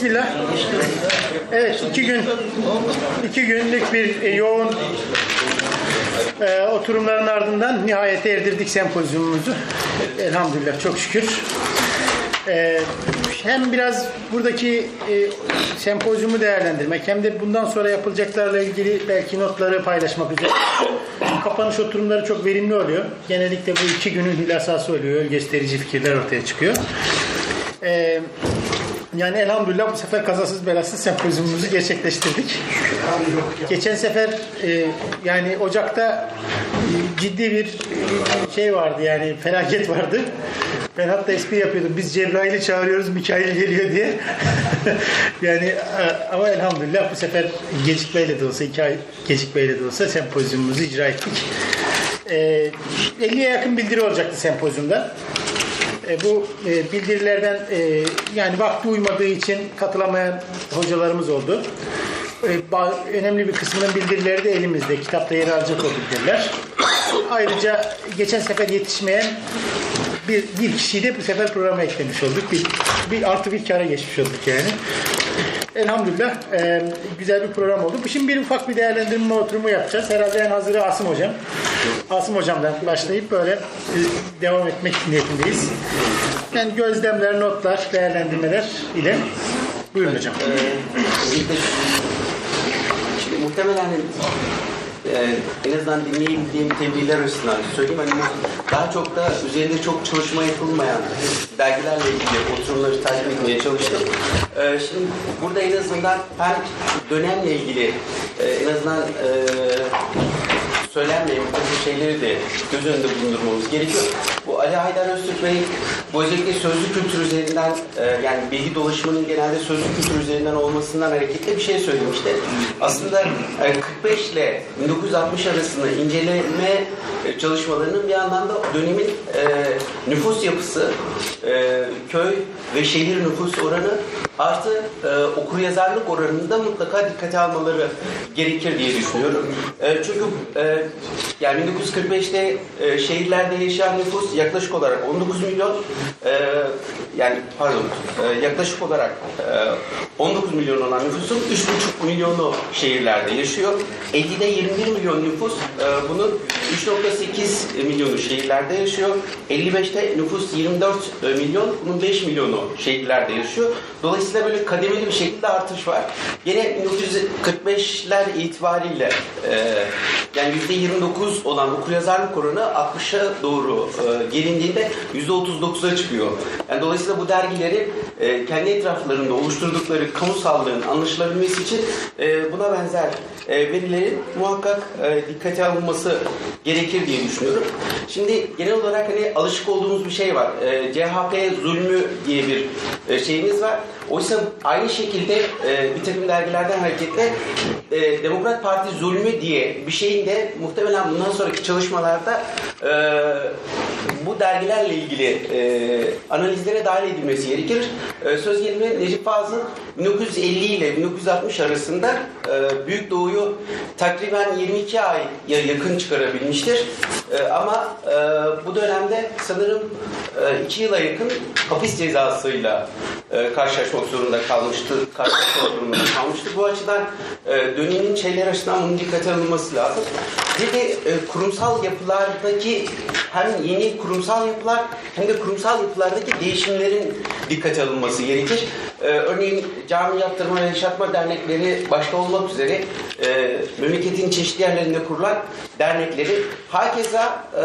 Bismillah. Evet iki gün iki günlük bir e, yoğun e, oturumların ardından nihayete erdirdik sempozyumumuzu. Elhamdülillah çok şükür. E, hem biraz buradaki e, sempozyumu değerlendirmek hem de bundan sonra yapılacaklarla ilgili belki notları paylaşmak üzere. Kapanış oturumları çok verimli oluyor. Genellikle bu iki günün hülasası oluyor. Gösterici fikirler ortaya çıkıyor. E, yani elhamdülillah bu sefer kazasız belasız sempozyumumuzu gerçekleştirdik. Geçen sefer e, yani Ocak'ta e, ciddi bir e, şey vardı yani felaket vardı. Ben hatta espri yapıyordum. Biz Cebrail'i çağırıyoruz, Mikail geliyor diye. yani e, ama elhamdülillah bu sefer gecikmeyle de olsa, iki ay gecikmeyle de olsa sempozyumumuzu icra ettik. E, 50'ye yakın bildiri olacaktı sempozyumda. E, bu e, bildirilerden e, yani vakti uymadığı için katılamayan hocalarımız oldu. Önemli bir kısmının bildirileri de elimizde. Kitapta yer alacak o bildiriler. Ayrıca geçen sefer yetişmeyen bir, bir kişiyi de bu sefer programa eklemiş olduk. Bir, bir artı bir kara geçmiş olduk yani. Elhamdülillah e, güzel bir program oldu. Şimdi bir ufak bir değerlendirme oturumu yapacağız. Herhalde en hazırı Asım Hocam. Asım Hocam'dan başlayıp böyle devam etmek niyetindeyiz. Yani gözlemler, notlar, değerlendirmeler ile buyurun hocam. Ee, muhtemelen e, en azından dinleyebildiğim tebliğler açısından söyleyeyim. Hani daha çok da üzerinde çok çalışma yapılmayan dergilerle ilgili oturumları takip etmeye çalıştım. Ee, şimdi burada en azından hem dönemle ilgili e, en azından e, söylenmeyen takım şeyleri de göz önünde bulundurmamız gerekiyor. Ali Haydar Öztürk Bey bu özellikle sözlü kültür üzerinden e, yani bilgi dolaşımının genelde sözlü kültür üzerinden olmasından hareketle bir şey söylemişti. Aslında e, 45 ile 1960 arasında inceleme e, çalışmalarının bir yandan da dönemin e, nüfus yapısı, e, köy ve şehir nüfus oranı artı e, okuryazarlık oranında mutlaka dikkate almaları gerekir diye düşünüyorum. E, çünkü e, yani 1945'te e, şehirlerde yaşayan nüfus yaklaşık olarak 19 milyon e, yani pardon e, yaklaşık olarak e, 19 milyon olan nüfusun 3,5 milyonu şehirlerde yaşıyor. 50'de 21 milyon nüfus e, bunun 3.8 milyonu şehirlerde yaşıyor. 55'te nüfus 24 milyon bunun 5 milyonu şehirlerde yaşıyor. Dolayısıyla böyle kademeli bir şekilde artış var. Yine 1945'ler itibariyle e, yani %29 olan okuryazarlık oranı 60'a doğru e, gelindiğinde %39'a çıkıyor. Yani dolayısıyla bu dergileri e, kendi etraflarında oluşturdukları kamusallığın anlaşılabilmesi için e, buna benzer e, verilerin muhakkak e, dikkate alınması gerekir diye düşünüyorum. Şimdi genel olarak hani alışık olduğumuz bir şey var. E, CHP zulmü diye bir e, şeyimiz var. Oysa aynı şekilde e, bir takım dergilerden hareketle e, Demokrat Parti zulmü diye bir şeyin de muhtemelen bundan sonraki çalışmalarda e, bu dergilerle ilgili e, analizlere dahil edilmesi gerekir. E, söz gelimi Necip Fazıl 1950 ile 1960 arasında e, Büyük Doğu'yu takriben 22 aya yakın çıkarabilmiştir. E, ama e, bu dönemde sanırım 2 yıla yakın hapis cezasıyla e, karşılaşmak zorunda kalmıştı. Karşılaşmak zorunda kalmıştı. Bu açıdan e, dönemin şeyler açısından bunun dikkate alınması lazım. Bir de e, kurumsal yapılardaki hem yeni kurumsal yapılar hem de kurumsal yapılardaki değişimlerin dikkate alınması gerekir. E, örneğin cami yaptırma ve yaşatma dernekleri başta olmak üzere e, memleketin çeşitli yerlerinde kurulan dernekleri hakeza e,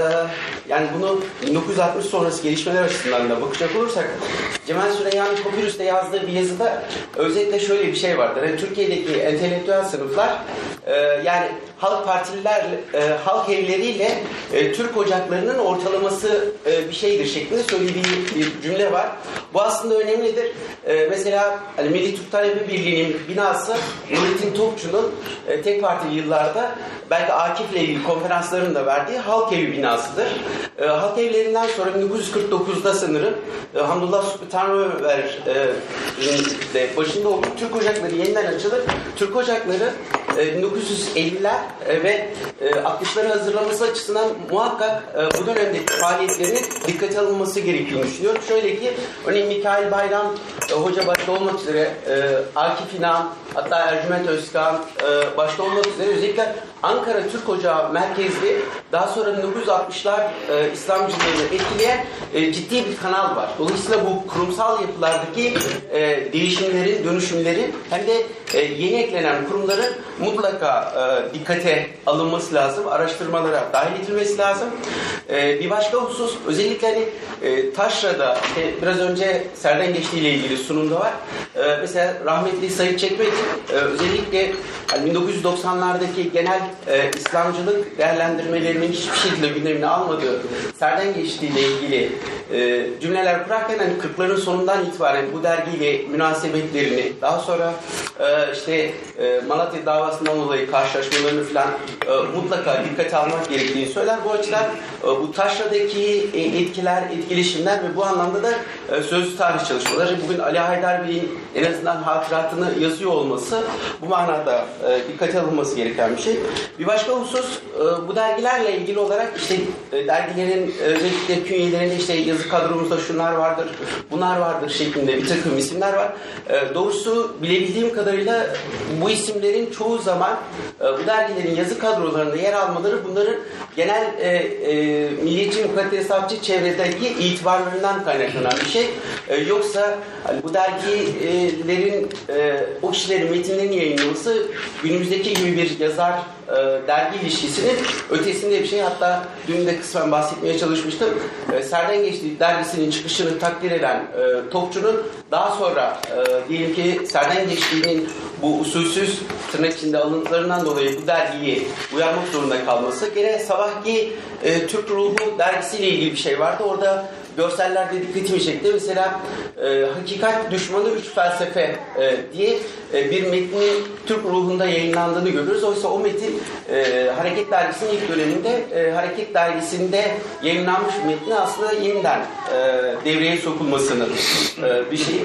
yani bunu 1960 sonrası gelişmeler açısından da bakacak olursak Cemal Süreyya'nın Papyrus'ta yazdığı bir yazıda özellikle şöyle bir şey vardır. Yani Türkiye'deki entelektüel sınıflar e, yani halk partililer, e, halk evleriyle e, Türk ocaklarının ortalaması e, bir şeydir şeklinde söylediği bir cümle var. Bu aslında önemlidir. E, mesela hani Milli Türk Talebe Birliği'nin binası Nurettin Topçu'nun e, tek partili yıllarda belki Akif'le ilgili konferansların da verdiği halk evi binasıdır. E, halk evlerinden sonra 1949'da sanırım e, Hamdullah Sübhi Tanrıver e, başında olduğu Türk Ocakları yeniden açılır. Türk Ocakları e, 1950'ler e, ve e, 60'ları hazırlaması açısından muhakkak e, bu dönemdeki faaliyetlerinin dikkate alınması gerektiğini düşünüyorum. Şöyle ki örneğin Mikail Bayram e, hoca başta olmak üzere e, Akif İnan hatta Ercüment Özkan e, başta olmak üzere özellikle Ankara Türk Ocağı merkezli daha sonra 1960'lar e, İslamcılığını etkileyen e, ciddi bir kanal var. Dolayısıyla bu kurumsal yapılardaki e, değişimlerin, dönüşümlerin hem de e, yeni eklenen kurumların mutlaka e, dikkate alınması lazım. Araştırmalara dahil edilmesi lazım. E, bir başka husus özellikle hani e, Taşra'da işte biraz önce Serden Geçtiği ile ilgili sunumda var. E, mesela rahmetli Sayın Çekmeci e, özellikle hani 1990'lardaki genel e, İslamcılık değerlendirmelerinin hiçbir şekilde gündemine almadığı Serden Geçtiği ile ilgili e, cümleler kurarken hani 40'ların sonundan itibaren bu dergiyle münasebetlerini daha sonra e, işte e, Malatya davasından dolayı karşılaşmalarını falan e, mutlaka dikkate almak gerektiğini söyler. Bu açıdan e, bu taşradaki e, etkiler, etkileşimler ve bu anlamda da e, sözlü tarih çalışmaları bugün Ali Haydar Bey'in en azından hatıratını yazıyor olması bu manada e, dikkate alınması gereken bir şey. Bir başka husus e, bu dergilerle ilgili olarak işte e, dergilerin e, özellikle künyelerinde işte yazı kadromuzda şunlar vardır, bunlar vardır şeklinde bir takım isimler var. E, doğrusu bilebildiğim kadarıyla bu isimlerin çoğu zaman e, bu dergilerin yazı kadrolarında yer almaları bunların genel e, e, milliyetçi mukaddesatçı çevredeki itibarlarından kaynaklanan bir şey. E, yoksa hani bu dergilerin e, o kişilerin metinlerini yayınlaması günümüzdeki gibi bir yazar e, dergi ilişkisinin ötesinde bir şey. Hatta dün de kısmen bahsetmeye çalışmıştım. E, Serden Geçti dergisinin çıkışını takdir eden e, Topçu'nun daha sonra e, diyelim ki Serden Geçti'nin bu usulsüz tırnak içinde alıntılarından dolayı bu dergiyi uyarmak zorunda kalması. Gene sabahki e, Türk Ruhu dergisiyle ilgili bir şey vardı. Orada görsellerde dikkatimi çekti. Mesela e, Hakikat Düşmanı Üç Felsefe e, diye e, bir metnin Türk ruhunda yayınlandığını görüyoruz. Oysa o metin e, Hareket Dergisi'nin ilk döneminde e, Hareket Dergisi'nde yayınlanmış metni aslında yeniden e, devreye sokulmasının e, bir şey.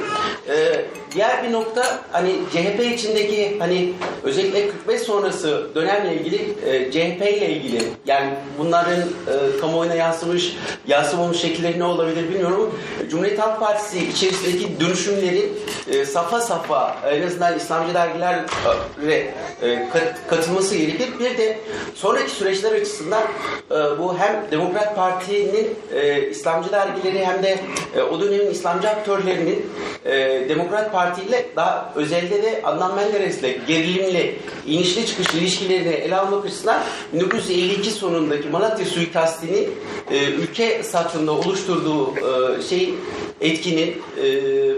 E, diğer bir nokta hani CHP içindeki hani özellikle 45 sonrası dönemle ilgili e, CHP ile ilgili yani bunların e, kamuoyuna yansımış yansımamış şekilleri ne olabilir bilmiyorum. Cumhuriyet Halk Partisi içerisindeki dönüşümlerin e, safa safa en azından İslamcı dergilerle e, kat- katılması gerekir. Bir de sonraki süreçler açısından e, bu hem Demokrat Parti'nin e, İslamcı dergileri hem de e, o dönemin İslamcı aktörlerinin e, Demokrat Parti ile daha özelde de Adnan Menderes'le gerilimli, inişli çıkışlı ilişkilerini ele almak açısından 1952 sonundaki Malatya suikastinin e, ülke satında oluşturduğu e, şey etkinin e,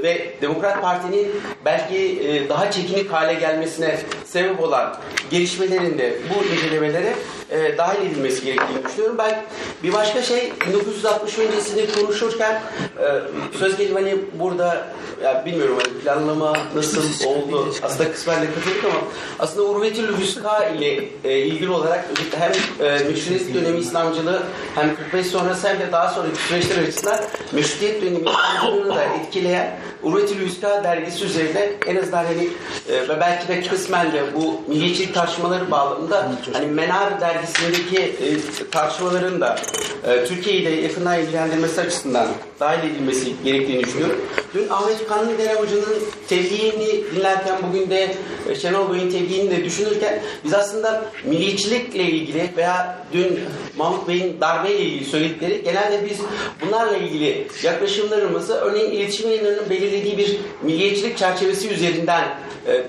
ve Demokrat Parti'nin belki e, daha çekinik hale gelmesine sebep olan gelişmelerin de bu incelemelere e, dahil edilmesi gerektiğini düşünüyorum. Ben bir başka şey 1960 öncesini konuşurken e, söz gelimi hani burada ya bilmiyorum hani planlama nasıl oldu aslında kısmen de katıldık ama aslında Urvetül Hüska ile e, ilgili olarak hem e, meşrutiyet dönemi İslamcılığı hem 45 sonrası hem de daha sonraki süreçler açısından meşrutiyet dönemi İslamcılığını da etkileyen Urvetül Hüska dergisi üzerinde en azından hani e, ve belki de kısmen de bu milliyetçilik tartışmaları bağlamında hani Menar dergisindeki e, tartışmaların da e, Türkiye'yi de yakından ilgilendirmesi açısından dahil edilmesi gerektiğini düşünüyorum. Dün Ahmet Kanlıdere Hoca'nın tebliğini dinlerken bugün de e, Şenol Bey'in tebliğini de düşünürken biz aslında milliyetçilikle ilgili veya dün Mahmut Bey'in darbeyle ilgili söyledikleri genelde biz bunlarla ilgili yaklaşımlarımızı örneğin iletişim yayınlarının belirlediği bir milliyetçilik çerçevesi üzerinden e, e,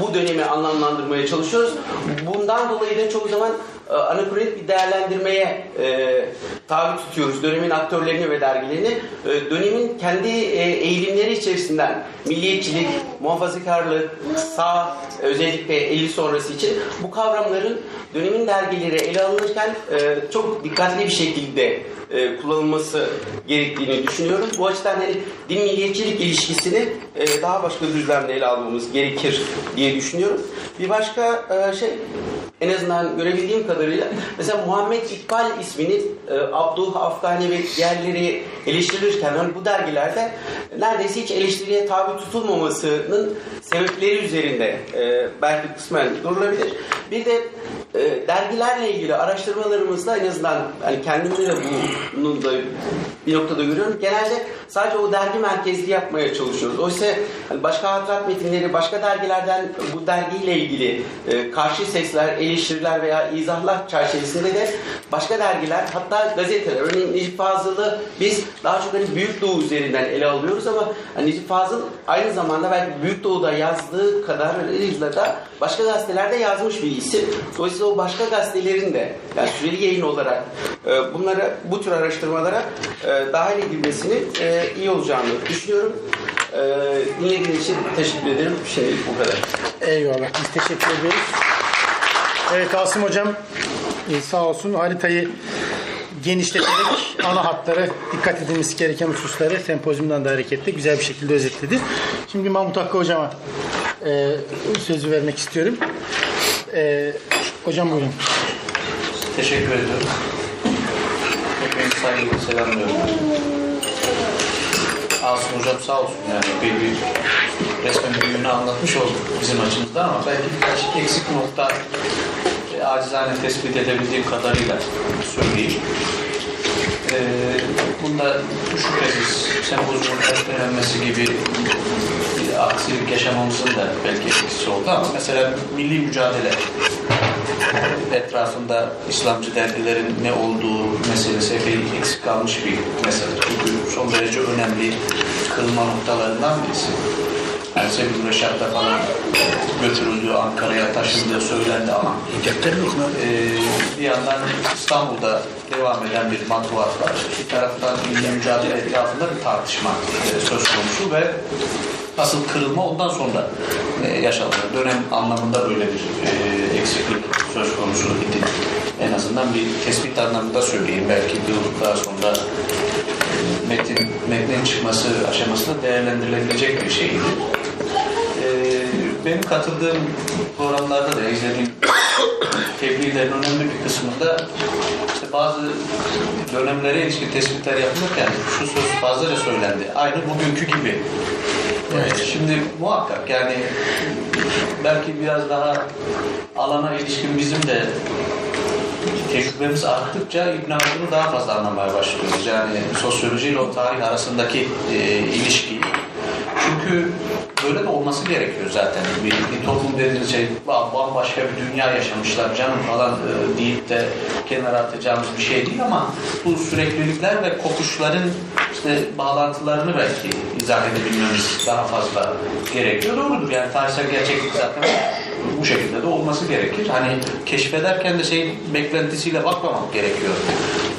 bu dönemi anlamlandırmaya çalışıyoruz. Bundan dolayı da çoğu zaman e, anakronik bir değerlendirmeye e, tabi tutuyoruz dönemin aktörlerini ve dergilerini. E, dönemin kendi e, eğilimleri içerisinden milliyetçilik, muhafazakarlık, sağ özellikle 50 sonrası için bu kavramların dönemin dergileri ele alınırken e, çok dikkatli bir şekilde e, kullanılması gerektiğini düşünüyorum. Bu açıdan hani din milliyetçilik ilişkisini e, daha başka düzlemde ele almamız gerekir diye düşünüyorum. Bir başka e, şey en azından görebildiğim kadarıyla mesela Muhammed İkbal ismini e, Abdullah Afgani ve diğerleri eleştirilirken hani bu dergilerde neredeyse hiç eleştiriye tabi tutulmamasının sebepleri üzerinde e, belki kısmen durulabilir. Bir de e, dergilerle ilgili araştırmalarımızda en azından hani kendimde de bunu da bir noktada görüyorum. Genelde sadece o dergi merkezli yapmaya çalışıyoruz. Oysa hani başka hatırat metinleri, başka dergilerden bu dergiyle ilgili e, karşı sesler, eleştiriler veya izahlar çerçevesinde de başka dergiler hatta gazeteler. Örneğin Necip Fazıl'ı biz daha çok hani Büyük Doğu üzerinden ele alıyoruz ama hani Necip Fazıl aynı zamanda belki Büyük Doğu'da yazdığı kadarıyla da başka gazetelerde yazmış bir isim. Dolayısıyla o başka gazetelerin de yani süreli yayın olarak e, bunlara bu tür araştırmalara e, dahil edilmesini e, iyi olacağını düşünüyorum. E, dinlediğiniz için teşekkür ederim. Şey bu kadar. Eyvallah. Biz teşekkür ediyoruz. Evet Asım Hocam e, sağ olsun haritayı genişleterek ana hatları dikkat edilmesi gereken hususları sempozyumdan da hareketle güzel bir şekilde özetledi. Şimdi Mahmut Hakkı Hocam'a e, sözü vermek istiyorum. E, hocam buyurun. Teşekkür ediyorum. Hepinizi saygıyla selamlıyorum. Asım Hocam sağ olsun yani bir bir resmen büyüğünü anlatmış olduk bizim açımızdan ama belki birkaç eksik nokta e, acizane tespit edebildiğim kadarıyla söyleyeyim. E, bunda şüphesiz sempozyumun ertelenmesi gibi bir aksilik yaşamamızın da belki etkisi oldu ama mesela milli mücadele etrafında İslamcı dergilerin ne olduğu meselesi epey eksik kalmış bir mesele. Çünkü son derece önemli kırılma noktalarından birisi. Sevil Reşat'ta falan götürüldüğü, Ankara'ya taşındığı söylendi ama e, bir yandan İstanbul'da devam eden bir matbuat var. Bir taraftan milli mücadele etrafında bir tartışma e, söz konusu ve asıl kırılma ondan sonra e, yaşandı. Dönem anlamında böyle bir e, eksiklik söz konusu idi. En azından bir tespit anlamında söyleyeyim. Belki bir yıl daha sonra metin, metnin çıkması aşamasında değerlendirilebilecek bir şeydi. Benim katıldığım programlarda da izlediğim tebliğlerin önemli bir kısmında işte bazı dönemlere ilişkin tespitler yapılırken şu söz fazlaca söylendi. Aynı bugünkü gibi. Evet. Şimdi muhakkak yani belki biraz daha alana ilişkin bizim de tecrübemiz arttıkça İbn Haldun'u daha fazla anlamaya başlıyoruz. Yani sosyoloji ile o tarih arasındaki e, ilişkiyi. Çünkü böyle de olması gerekiyor zaten. Bir, bir toplum dediğiniz şey "Ba- bambaşka bir dünya yaşamışlar canım falan e, deyip de kenara atacağımız bir şey değil ama bu süreklilikler ve kopuşların işte bağlantılarını belki izah edebilmemiz daha fazla gerekiyor. Doğrudur yani tarihsel gerçeklik zaten bu şekilde de olması gerekir. Hani keşfederken de şey beklentisiyle bakmamak gerekiyor.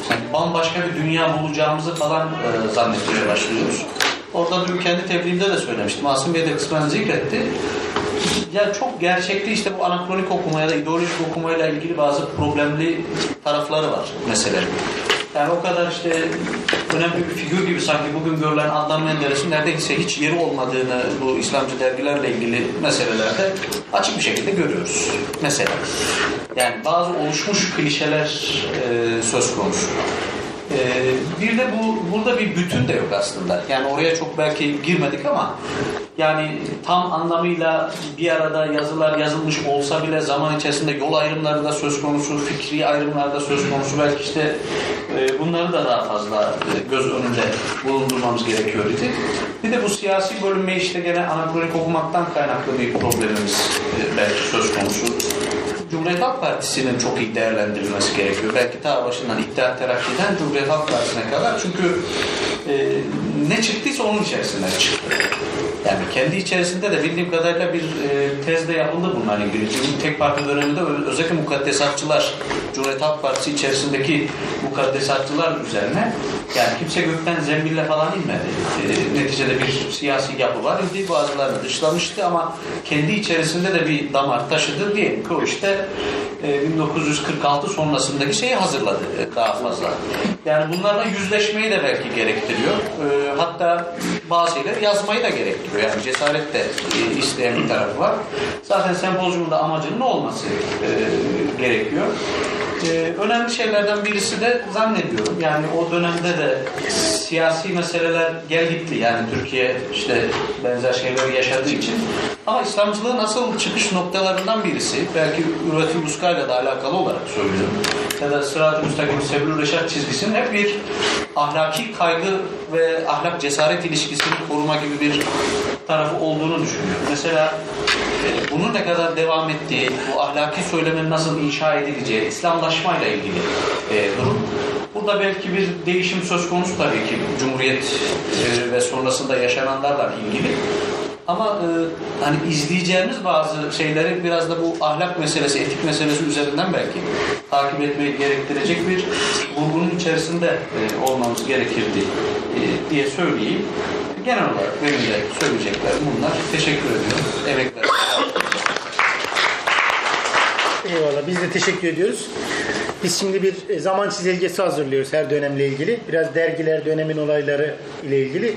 Yani bambaşka bir dünya bulacağımızı falan e, zannetmeye başlıyoruz. Orada dün kendi tebliğimde de söylemiştim. Asım Bey de kısmen zikretti. Ya çok gerçekli işte bu anakronik okuma ya da ideolojik okumayla ilgili bazı problemli tarafları var meselenin. Yani o kadar işte önemli bir figür gibi sanki bugün görülen Adnan Menderes'in neredeyse hiç yeri olmadığını bu İslamcı dergilerle ilgili meselelerde açık bir şekilde görüyoruz. Mesela. Yani bazı oluşmuş klişeler e, söz konusu. Ee, bir de bu burada bir bütün de yok aslında. Yani oraya çok belki girmedik ama yani tam anlamıyla bir arada yazılar yazılmış olsa bile zaman içerisinde yol ayrımları da söz konusu, fikri ayrımlar da söz konusu. Belki işte e, bunları da daha fazla e, göz önünde bulundurmamız gerekiyor idi. Bir de bu siyasi bölünme işte gene anakronik okumaktan kaynaklı bir problemimiz e, belki söz konusu. Cumhuriyet Halk Partisi'nin çok iyi değerlendirilmesi gerekiyor. Belki ta başından İttihat Terakki'den Cumhuriyet Halk Partisi'ne kadar. Çünkü e, ne çıktıysa onun içerisinden çıktı. Yani kendi içerisinde de bildiğim kadarıyla bir e, tezde yapıldı bunlarla ilgili. Çünkü tek parti döneminde özellikle mukaddesatçılar, Cumhuriyet Halk Partisi içerisindeki mukaddesatçılar üzerine yani kimse gökten zembille falan inmedi. E, neticede bir siyasi yapı var. İndi bazılarını dışlamıştı ama kendi içerisinde de bir damar taşıdı diyelim ki o işte e, 1946 sonrasındaki şeyi hazırladı e, daha fazla. Yani bunlarla yüzleşmeyi de belki gerektiriyor. E, hatta bazı şeyler yazmayı da gerektiriyor. Yani cesaret de e, isteyen bir tarafı var. Zaten sempozyumun da amacının ne olması e, gerekiyor. Ee, önemli şeylerden birisi de zannediyorum yani o dönemde de siyasi meseleler gelgitli yani Türkiye işte benzer şeyleri yaşadığı için ama İslamcılığın asıl çıkış noktalarından birisi belki Üretül Uska ile de alakalı olarak söylüyorum ya da Sırat-ı Müstakim Sebil Reşat çizgisinin hep bir ahlaki kaygı ve ahlak cesaret ilişkisini koruma gibi bir tarafı olduğunu düşünüyorum. Mesela e, bunun ne kadar devam ettiği, bu ahlaki söylemin nasıl inşa edileceği, İslamlaşmayla ilgili e, durum. Burada belki bir değişim söz konusu tabii ki Cumhuriyet e, ve sonrasında yaşananlarla ilgili. Ama e, hani izleyeceğimiz bazı şeyleri biraz da bu ahlak meselesi, etik meselesi üzerinden belki takip etmeyi gerektirecek bir vurgunun içerisinde e, olmamız gerekirdi e, diye söyleyeyim. Genel olarak benim de söyleyeceklerim bunlar. Teşekkür ediyorum. Emekler. Eyvallah. Biz de teşekkür ediyoruz. Biz şimdi bir e, zaman çizelgesi hazırlıyoruz her dönemle ilgili. Biraz dergiler, dönemin olayları ile ilgili.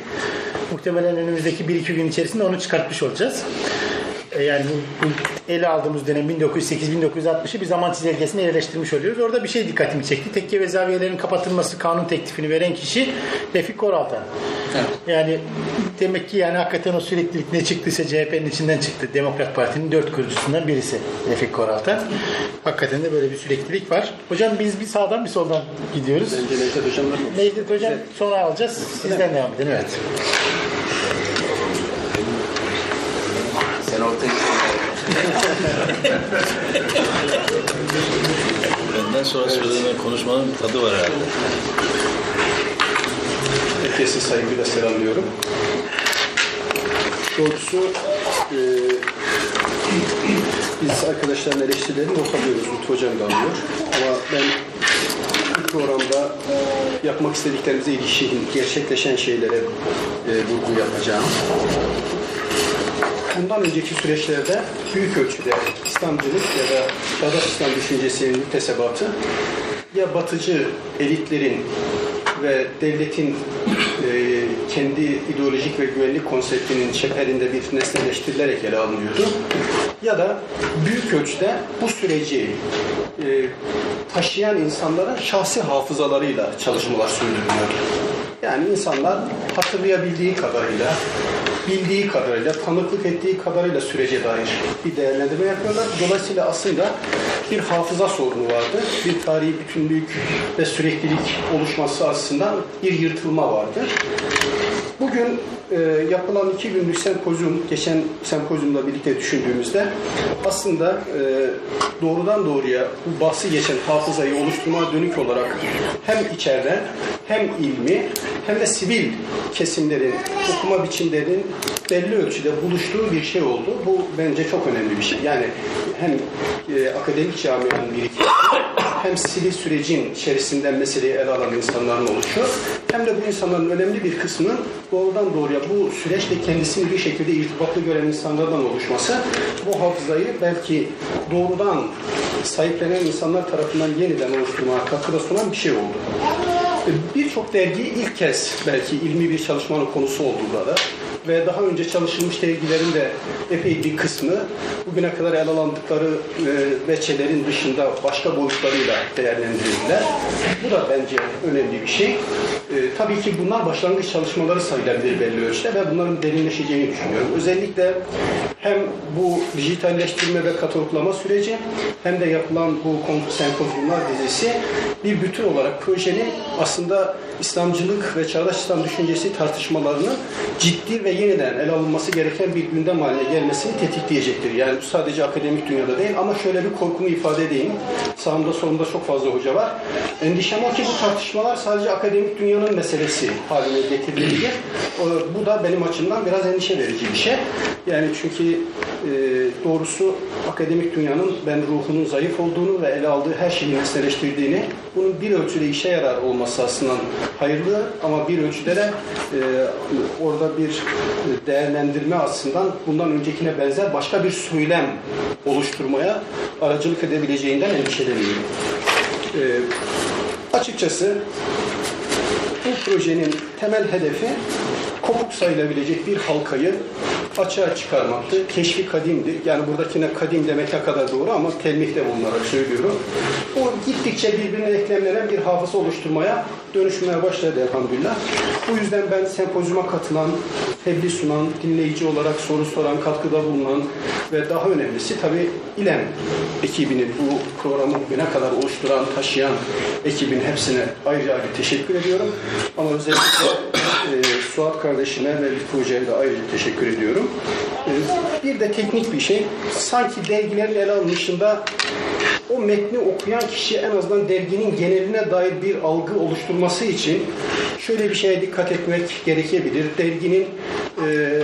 Muhtemelen önümüzdeki 1-2 gün içerisinde onu çıkartmış olacağız. E, Yani bu, bu ele aldığımız dönem 1908-1960'ı bir zaman çizelgesine yerleştirmiş oluyoruz. Orada bir şey dikkatimi çekti. Tekke ve zaviyelerin kapatılması kanun teklifini veren kişi Refik Koraltan. Evet. Yani demek ki yani hakikaten o süreklilik ne çıktıysa CHP'nin içinden çıktı. Demokrat Parti'nin dört kurucusundan birisi Refik Koraltan. Hakikaten de böyle bir süreklilik var. Hocam biz bir sağdan bir soldan gidiyoruz. Bence Necdet Hocam? Necdet Hocam sonra alacağız. Sizden devam edin. Evet. Ortaya Benden sonra söylenen konuşmanın bir tadı var herhalde. Herkesi saygıyla selamlıyorum. Doğrusu e, biz arkadaşların eleştirilerini not alıyoruz. Lütfü Hocam da alıyor. Ama ben bu programda yapmak istediklerimize ilişkin gerçekleşen şeylere e, vurgu yapacağım. Bundan önceki süreçlerde büyük ölçüde İslamcılık ya da çağdaş İslam düşüncesinin müktesebatı ya batıcı elitlerin ve devletin e, kendi ideolojik ve güvenlik konseptinin çeperinde bir nesneleştirilerek ele alınıyordu. Ya da büyük ölçüde bu süreci e, taşıyan insanların şahsi hafızalarıyla çalışmalar sürdürülüyordu. Yani insanlar hatırlayabildiği kadarıyla, bildiği kadarıyla, tanıklık ettiği kadarıyla sürece dair bir değerlendirme yapıyorlar. Dolayısıyla aslında bir hafıza sorunu vardı. Bir tarihi bütünlük ve süreklilik oluşması açısından bir yırtılma vardı. Bugün e, yapılan iki günlük sempozyum, geçen sempozyumla birlikte düşündüğümüzde aslında e, doğrudan doğruya bu bahsi geçen hafızayı oluşturmaya dönük olarak hem içeriden hem ilmi hem de sivil kesimlerin, okuma biçimlerinin belli ölçüde buluştuğu bir şey oldu. Bu bence çok önemli bir şey. Yani hem e, akademik camianın birikimi hem sivil sürecin içerisinden meseleyi ele alan insanların oluşu hem de bu insanların önemli bir kısmının doğrudan doğruya bu süreçle kendisini bir şekilde irtibatlı gören insanlardan oluşması bu hafızayı belki doğrudan sahiplenen insanlar tarafından yeniden oluşturmaya katkıda sunan bir şey oldu. Birçok dergi ilk kez belki ilmi bir çalışmanın konusu oldu ve daha önce çalışılmış dergilerin de epey bir kısmı bugüne kadar ele alındıkları e, veçelerin dışında başka boyutlarıyla değerlendirildiler. Bu da bence önemli bir şey. E, tabii ki bunlar başlangıç çalışmaları sayılabilir belli ölçüde ve bunların derinleşeceğini düşünüyorum. Özellikle hem bu dijitalleştirme ve kataloglama süreci hem de yapılan bu sempozyumlar dizisi bir bütün olarak projenin aslında İslamcılık ve çağdaş İslam düşüncesi tartışmalarının ciddi ve yeniden ele alınması gereken bir gündem haline gelmesini tetikleyecektir. Yani bu sadece akademik dünyada değil ama şöyle bir korkumu ifade edeyim. Sağımda solumda çok fazla hoca var. Endişem o ki bu tartışmalar sadece akademik dünyanın meselesi haline getirilebilir. O- Bu da benim açımdan biraz endişe verici bir şey. Yani çünkü doğrusu akademik dünyanın ben ruhunun zayıf olduğunu ve ele aldığı her şeyi nesneleştirdiğini, bunun bir ölçüde işe yarar olması aslında hayırlı ama bir ölçüde de e, orada bir değerlendirme açısından bundan öncekine benzer başka bir söylem oluşturmaya aracılık edebileceğinden endişeleniyorum. E, açıkçası bu projenin temel hedefi kopuk sayılabilecek bir halkayı açığa çıkarmaktı. Keşfi kadimdi. Yani buradakine kadim demek ne kadar doğru ama telmihte bulunarak söylüyorum. O gittikçe birbirine eklemlenen bir hafıza oluşturmaya dönüşmeye başladı elhamdülillah. Bu yüzden ben sempozyuma katılan, tebliğ sunan, dinleyici olarak soru soran, katkıda bulunan ve daha önemlisi tabii İLEM ekibinin bu programı bugüne kadar oluşturan, taşıyan ekibin hepsine ayrıca ayrı teşekkür ediyorum. Ama özellikle e, Suat kardeşime ve bir projeye de ayrıca teşekkür ediyorum. E, bir de teknik bir şey. Sanki dergilerin ele alınışında o metni okuyan kişi en azından derginin geneline dair bir algı oluşturması için şöyle bir şeye dikkat etmek gerekebilir. Derginin e,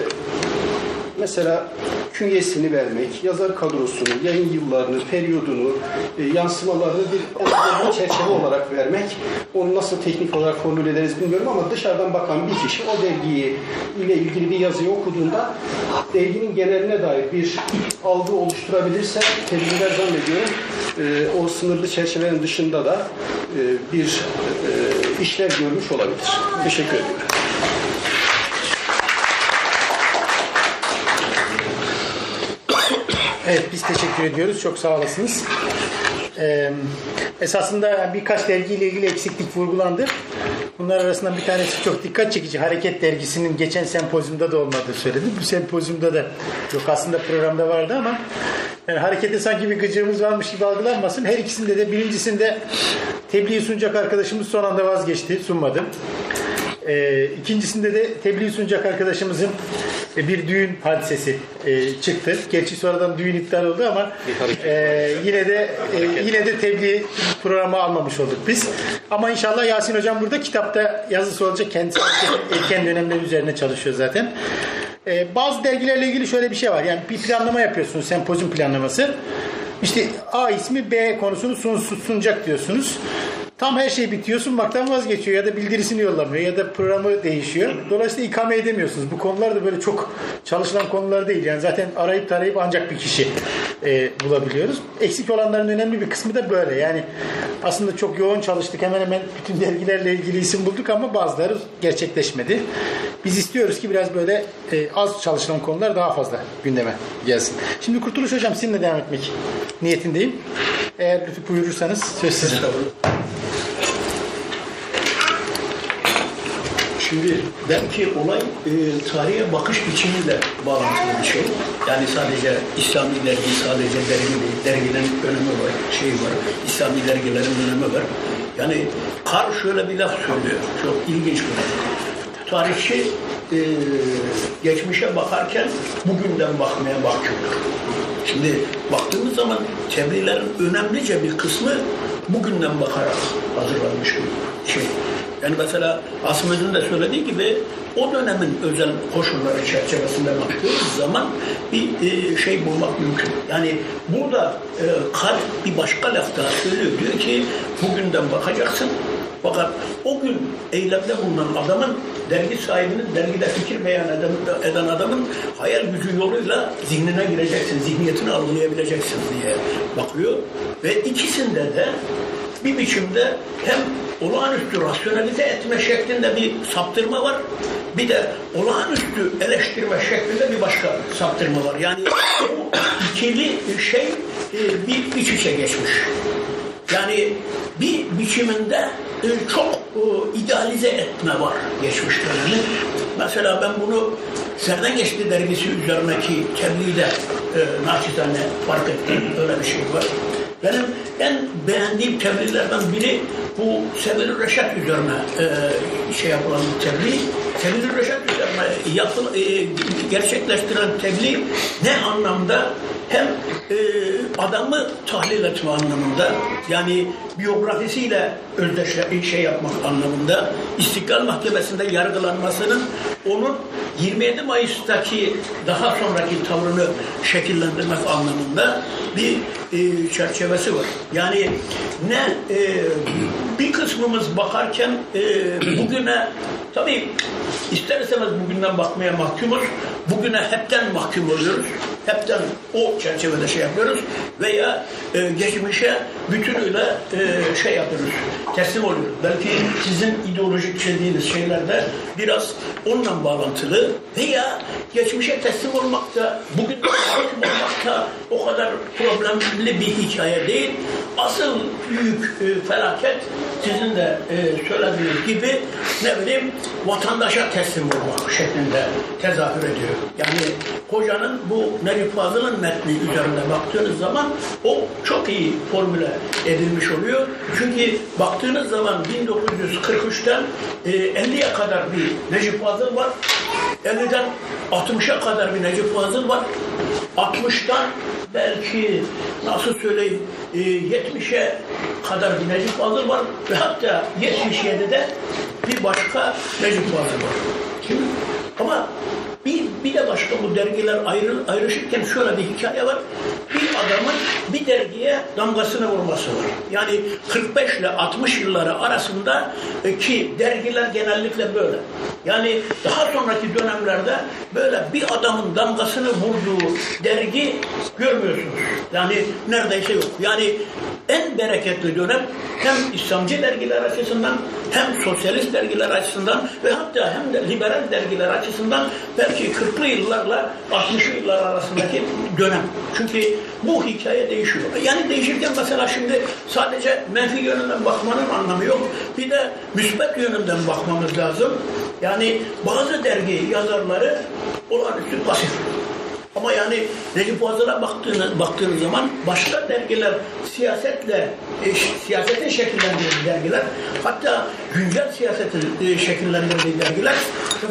mesela künyesini vermek, yazar kadrosunu, yayın yıllarını, periyodunu, e, yansımalarını bir, çerçeve olarak vermek. Onu nasıl teknik olarak formüle ederiz bilmiyorum ama dışarıdan bakan bir kişi o dergiyi ile ilgili bir yazıyı okuduğunda derginin geneline dair bir algı oluşturabilirse tedbirler zannediyorum e, o sınırlı çerçevenin dışında da e, bir e, işler görmüş olabilir. Teşekkür ediyorum. Evet biz teşekkür ediyoruz. Çok sağ olasınız. Ee, esasında birkaç dergiyle ilgili eksiklik vurgulandı. Bunlar arasından bir tanesi çok dikkat çekici. Hareket dergisinin geçen sempozyumda da olmadığı söyledi. Bu sempozyumda da yok aslında programda vardı ama yani harekete sanki bir gıcığımız varmış gibi algılanmasın. Her ikisinde de birincisinde tebliğ sunacak arkadaşımız son anda vazgeçti. Sunmadı. Ee, ikincisinde de tebliğ sunacak arkadaşımızın e, bir düğün hadisesi e, çıktı. Gerçi sonradan düğün iptal oldu ama e, yine de e, yine de tebliğ programı almamış olduk biz. Ama inşallah Yasin hocam burada kitapta yazısı olacak. Kendisi etken dönemler üzerine çalışıyor zaten. E, bazı dergilerle ilgili şöyle bir şey var. Yani bir planlama yapıyorsunuz, sempozyum planlaması. İşte A ismi B konusunu sun, sunacak diyorsunuz. Tam her şey bitiyor, sunmaktan vazgeçiyor ya da bildirisini yollamıyor ya da programı değişiyor. Dolayısıyla ikame edemiyorsunuz. Bu konular da böyle çok çalışılan konular değil. Yani zaten arayıp tarayıp ancak bir kişi e, bulabiliyoruz. Eksik olanların önemli bir kısmı da böyle. Yani aslında çok yoğun çalıştık. Hemen hemen bütün dergilerle ilgili isim bulduk ama bazıları gerçekleşmedi. Biz istiyoruz ki biraz böyle e, az çalışılan konular daha fazla gündeme gelsin. Şimdi Kurtuluş Hocam sizinle devam etmek niyetindeyim. Eğer lütfen buyurursanız söz sizin. Şimdi belki olay e, tarihe bakış biçimiyle bağlantılı bir şey. Yani sadece İslami dergi, sadece dergi değil, dergilerin önemi var, şey var, İslami dergilerin önemi var. Yani Kar şöyle bir laf söylüyor, çok ilginç bir laf. Tarihçi e, geçmişe bakarken bugünden bakmaya mahkumdur. Şimdi baktığımız zaman tebliğlerin önemlice bir kısmı bugünden bakarak hazırlanmış bir şey. Yani mesela Asım'ın de söylediği gibi o dönemin özel koşulları çerçevesinde baktığımız zaman bir e, şey bulmak mümkün. Yani burada e, kalp bir başka laf daha söylüyor. Diyor ki bugünden bakacaksın. Fakat o gün eylemde bulunan adamın dergi sahibinin dergide fikir beyan eden, eden adamın hayal gücü yoluyla zihnine gireceksin, zihniyetini algılayabileceksin diye bakıyor. Ve ikisinde de bir biçimde hem olağanüstü rasyonalize etme şeklinde bir saptırma var. Bir de olağanüstü eleştirme şeklinde bir başka saptırma var. Yani bu ikili şey e, bir iç içe geçmiş. Yani bir biçiminde e, çok e, idealize etme var geçmiş dönemi. Mesela ben bunu Serden Geçti dergisi üzerindeki tebliğde e, naçizane fark ettim. Öyle bir şey var. Benim en beğendiğim tebliğlerden biri bu Sevilü Reşat üzerine e, şey yapılan bir tebliğ. Sevilü Reşat üzerine yapıl, e, gerçekleştirilen tebliğ ne anlamda hem e, adamı tahlil etme anlamında yani biyografisiyle özdeşle şey yapmak anlamında İstiklal Mahkemesi'nde yargılanmasının onun 27 Mayıs'taki daha sonraki tavrını şekillendirmek anlamında bir e, çerçevesi var. Yani ne e, bir kısmımız bakarken e, bugüne tabii ister istemez bugünden bakmaya mahkumuz. Bugüne hepten mahkum oluyoruz. Hepten o çerçevede şey yapıyoruz. Veya e, geçmişe bütünüyle e, şey yapıyoruz. Teslim oluyoruz. Belki sizin ideolojik çizdiğiniz şeylerde biraz onunla bağlantılı veya geçmişe teslim olmak da bugün mahkum olmak da o kadar problemli bir hikaye değil. Asıl büyük e, felaket sizin de e, söylediğiniz gibi ne bileyim vatandaşa teslim olmak şeklinde tezahür ediyor. Yani hocanın bu Necip Fazıl'ın metni üzerinde baktığınız zaman o çok iyi formüle edilmiş oluyor. Çünkü baktığınız zaman 1943'ten e, 50'ye kadar bir Necip Fazıl var. 50'den 60'a kadar bir Necip Fazıl var. 60'tan belki nasıl söyleyeyim e, 70'e kadar bir Necip Fazıl var ve hatta 77'de bir başka Necip Fazıl var. Şimdi, ama bir, bir de başka bu dergiler ayrı, ayrışırken şöyle bir hikaye var. Bir adamın bir dergiye damgasını vurması var. Yani 45 ile 60 yılları arasında e, ki dergiler genellikle böyle. Yani daha sonraki dönemlerde böyle bir adamın damgasını vurduğu dergi görmüyorsunuz. Yani neredeyse yok. Yani en bereketli dönem hem İslamcı dergiler açısından hem sosyalist dergiler açısından ve hatta hem de liberal dergiler açısından belki 40'lı yıllarla 60'lı yıllar arasındaki dönem. Çünkü bu hikaye değişiyor. Yani değişirken mesela şimdi sadece menfi yönünden bakmanın anlamı yok. Bir de müsbet yönünden bakmamız lazım. Yani bazı dergi yazarları olağanüstü pasif. Ama yani Necip Fazıl'a baktığınız, baktığınız zaman başka dergiler siyasetle, e, siyasetin şekillendirdiği dergiler, hatta güncel siyasetin e, şekillendirdiği dergiler.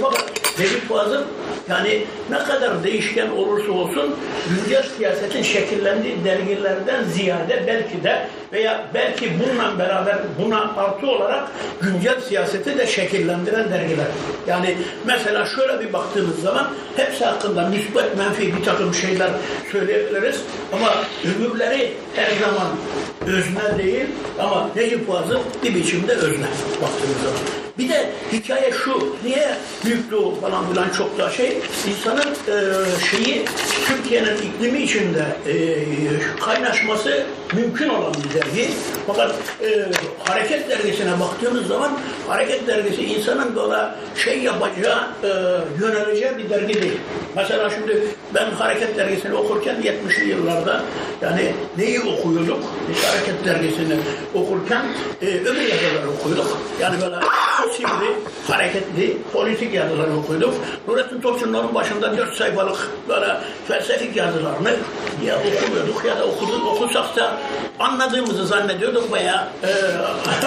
Fakat Necip Fazıl yani ne kadar değişken olursa olsun güncel siyasetin şekillendiği dergilerden ziyade belki de veya belki bununla beraber buna artı olarak güncel siyaseti de şekillendiren dergiler. Yani mesela şöyle bir baktığımız zaman hepsi hakkında müsbet menfi bir takım şeyler söyleyebiliriz ama öbürleri her zaman özne değil ama Necip Fazıl bir biçimde özne baktığımız zaman. Bir de hikaye şu, niye Büyük Doğu falan filan çok daha şey, insanın e, şeyi Türkiye'nin iklimi içinde e, kaynaşması mümkün olan bir dergi. Fakat e, Hareket Dergisi'ne baktığımız zaman Hareket Dergisi insanın böyle şey yapacağı, e, yöneleceği bir dergi değil. Mesela şimdi ben Hareket Dergisi'ni okurken 70'li yıllarda yani neyi okuyorduk? Biz Hareket Dergisi'ni okurken e, öbür yazıları okuyorduk. Yani böyle sivri, hareketli, politik yazıları okuyorduk. Nurettin Topçu'nun başında dört sayfalık böyle felsefik yazılarını ya okumuyorduk ya da okuduk, okusak da anladığımızı zannediyorduk veya e,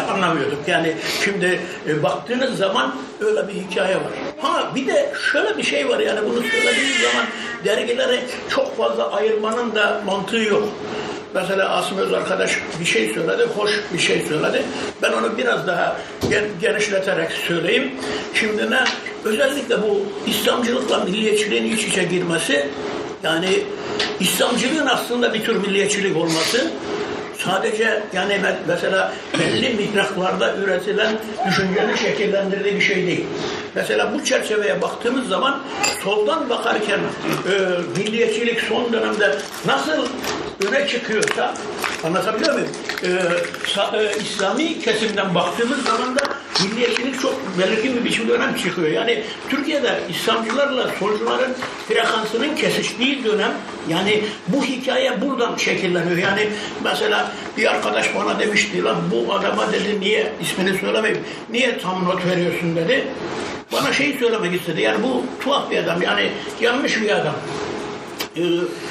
anlamıyorduk. Yani şimdi e, baktığınız zaman öyle bir hikaye var. Ha bir de şöyle bir şey var yani bunu söylediğiniz zaman dergileri çok fazla ayırmanın da mantığı yok. Mesela Asım Öz arkadaş bir şey söyledi, hoş bir şey söyledi. Ben onu biraz daha gen- genişleterek söyleyeyim. Şimdi ne? Özellikle bu İslamcılıkla milliyetçiliğin iç içe girmesi, yani İslamcılığın aslında bir tür milliyetçilik olması, sadece yani me- mesela belli mihraklarda üretilen düşüncenin şekillendirdiği bir şey değil. Mesela bu çerçeveye baktığımız zaman soldan bakarken e, milliyetçilik son dönemde nasıl öne çıkıyorsa anlatabiliyor muyum? E, sa- e, İslami kesimden baktığımız zaman da milliyetçilik çok belirgin bir biçimde önem çıkıyor. Yani Türkiye'de İslamcılarla solcuların frekansının kesiştiği dönem yani bu hikaye buradan şekilleniyor. Yani mesela bir arkadaş bana demişti lan bu adama dedi niye ismini söylemeyeyim niye tam not veriyorsun dedi. Bana şeyi söylemek istedi. Yani bu tuhaf bir adam. Yani yanlış bir adam. Ee,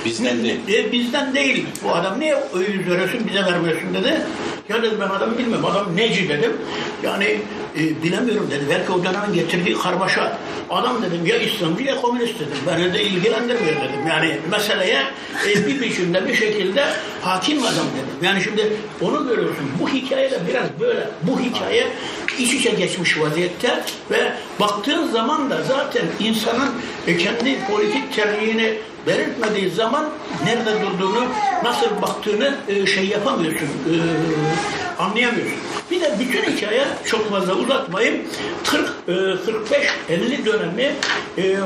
Bizden değil. e, bizden değil bu adam. Niye öğüt veriyorsun bize vermiyorsun dedi. Ya dedim ben adamı bilmiyorum. Adam neci dedim. Yani e, bilemiyorum dedi. Belki o dönemin getirdiği karmaşa. Adam dedim ya İslamcı ya komünist dedim. Beni de ilgilendirmiyor dedim. Yani meseleye e, bir biçimde bir şekilde hakim adam dedim. Yani şimdi onu görüyorsun. Bu hikaye de biraz böyle. Bu hikaye iç içe geçmiş vaziyette ve baktığın zaman da zaten insanın e, kendi politik tercihini belirtmediği zaman nerede durduğunu, nasıl baktığını e, şey yapamıyorsun, e, anlayamıyorsun. Bir de bütün hikaye çok fazla uzatmayayım. 40 e, 45 50 dönemi e, e,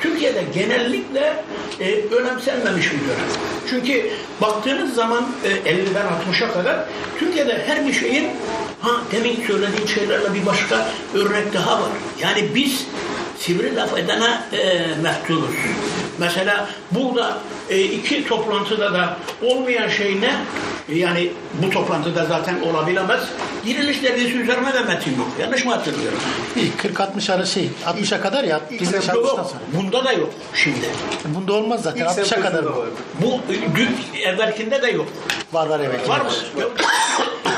Türkiye'de genellikle e, önemsenmemiş bir dönem. Çünkü baktığınız zaman e, 50'den 60'a kadar Türkiye'de her bir şeyin ha demin söylediğim şeylerle bir başka örnek daha var. Yani biz sivri laf edene e, meftuluz. Mesela burada e, iki toplantıda da olmayan şey ne? E, Yani bu toplantıda zaten olabilemez. Diriliş dergisi üzerine de metin yok. Yanlış mı hatırlıyorum? 40-60 arası şey 60'a kadar ya. Diriliş 60'tan Yok. sonra. Bunda da yok şimdi. Bunda olmaz zaten. İlk 60'a kadar sempozyumda bu. e, dün evvelkinde de yok. Var var evet. Var mı? Yok.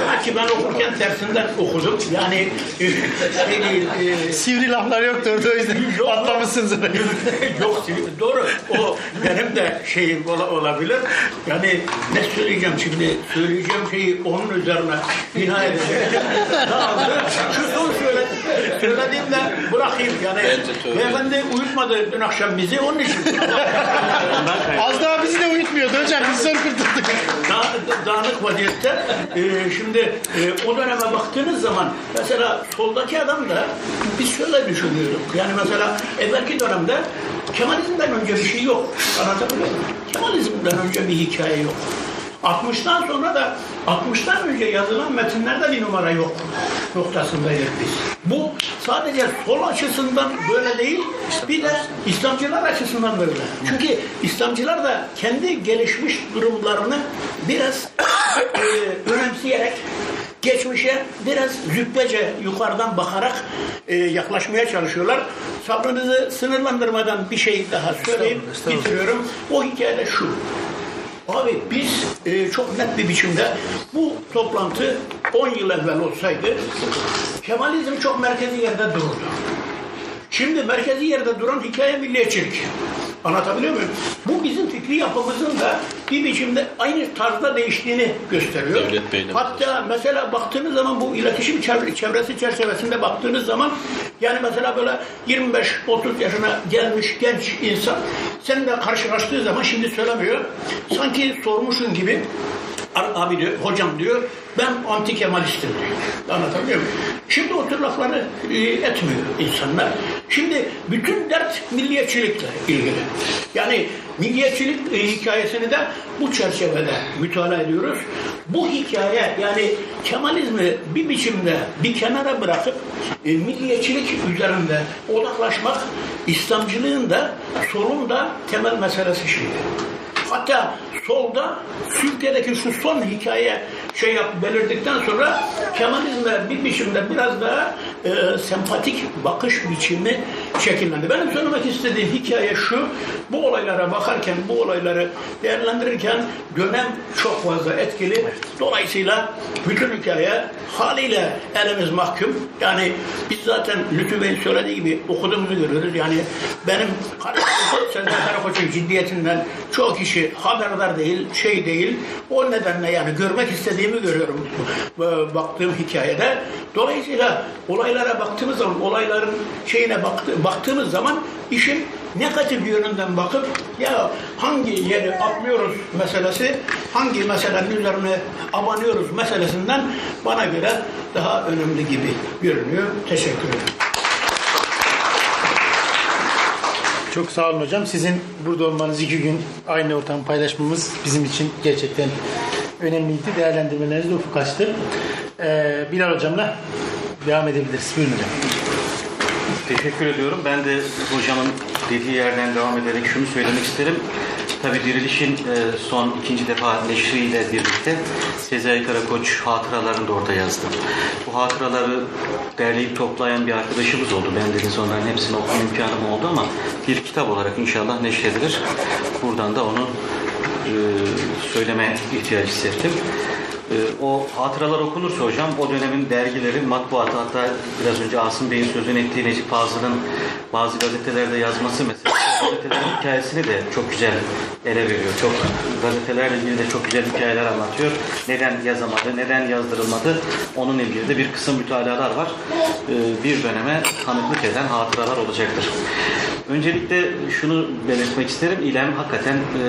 Demek ki ben okurken tersinden okudum. Yani e, şey e, Sivri laflar yoktu orada o Yok. atlamışsınız. Yok doğru. O benim de şeyim ola- olabilir. Yani ne söyleyeceğim şimdi? Söyleyeceğim şeyi onun üzerine bina edeceğim. Daha Şu son söyle, söylediğimle bırakayım. Yani beyefendi uyutmadı dün akşam bizi onun için. Az daha bizi de uyutmuyordu hocam. Biz zor kurtulduk. Da- dağınık vaziyette. Ee, şimdi e, o döneme baktığınız zaman mesela soldaki adam da biz şöyle düşünüyorduk. Yani mesela evvelki dönemde Kemalizmden önce bir şey yok. Anlatabiliyor muyum? Kemalizmden önce bir hikaye yok. 60'tan sonra da 60'tan önce yazılan metinlerde bir numara yok noktasındaydık biz. Bu sadece sol açısından böyle değil, bir de İslamcılar açısından böyle. Çünkü İslamcılar da kendi gelişmiş durumlarını biraz e, önemseyerek geçmişe biraz züppece yukarıdan bakarak e, yaklaşmaya çalışıyorlar. Sabrınızı sınırlandırmadan bir şey daha söyleyip bitiriyorum. O hikayede şu. Abi biz e, çok net bir biçimde bu toplantı 10 yıl evvel olsaydı Kemalizm çok merkezi yerde dururdu. Şimdi merkezi yerde duran hikaye milliyetçilik. Anlatabiliyor muyum? Bu bizim fikri yapımızın da bir biçimde aynı tarzda değiştiğini gösteriyor. Devlet Bey'le Hatta mesela baktığınız zaman bu iletişim çevre- çevresi çerçevesinde baktığınız zaman yani mesela böyle 25-30 yaşına gelmiş genç insan seninle karşılaştığı zaman şimdi söylemiyor. Sanki sormuşsun gibi abi diyor, hocam diyor ben anti Kemalistim diyor. Anlatabiliyor muyum? Şimdi o tür lafları e, etmiyor insanlar. Şimdi bütün dert milliyetçilikle ilgili. Yani milliyetçilik e, hikayesini de bu çerçevede mütalaa ediyoruz. Bu hikaye yani Kemalizmi bir biçimde bir kenara bırakıp e, milliyetçilik üzerinde odaklaşmak İslamcılığın da solun da temel meselesi şimdi. Hatta solda Türkiye'deki şu son hikaye şey yap belirdikten sonra Kemalizm'e bir biçimde biraz daha e, sempatik bakış biçimi şekillendi. Benim söylemek istediğim hikaye şu, bu olaylara bakarken, bu olayları değerlendirirken dönem çok fazla etkili. Dolayısıyla bütün hikaye haliyle elimiz mahkum. Yani biz zaten Lütfü Bey'in söylediği gibi okuduğumuzu görüyoruz. Yani benim Sezer Karakoç'un ciddiyetinden çoğu kişi haberdar değil, şey değil. O nedenle yani görmek istediğimi görüyorum baktığım hikayede. Dolayısıyla olaylara baktığımız zaman, olayların şeyine baktı, baktığımız zaman işin negatif yönünden bakıp ya hangi yeri atlıyoruz meselesi, hangi meselenin üzerine abanıyoruz meselesinden bana göre daha önemli gibi görünüyor. Teşekkür ederim. Çok sağ olun hocam. Sizin burada olmanız iki gün aynı ortamı paylaşmamız bizim için gerçekten önemliydi. Değerlendirmeleriniz de ufuk açtı. Ee, Bilal hocamla devam edebiliriz. Buyurun hocam. Teşekkür ediyorum. Ben de hocamın dediği yerden devam ederek şunu söylemek isterim. Tabii Diriliş'in e, son ikinci defa neşriyle birlikte Sezai Karakoç hatıralarını da orada yazdım. Bu hatıraları derleyip toplayan bir arkadaşımız oldu. Ben de onların hepsini okuma imkanım oldu ama bir kitap olarak inşallah neşredilir. Buradan da onu e, söyleme ihtiyacı hissettim. Ee, o hatıralar okunursa hocam o dönemin dergileri, matbuatı hatta biraz önce Asım Bey'in sözünü ettiği Necip Fazıl'ın bazı gazetelerde yazması mesela gazetelerin hikayesini de çok güzel ele veriyor. Çok gazetelerle ilgili de çok güzel hikayeler anlatıyor. Neden yazamadı, neden yazdırılmadı onun ilgili de bir kısım mütalalar var. Ee, bir döneme tanıklık eden hatıralar olacaktır. Öncelikle şunu belirtmek isterim. İlem hakikaten e,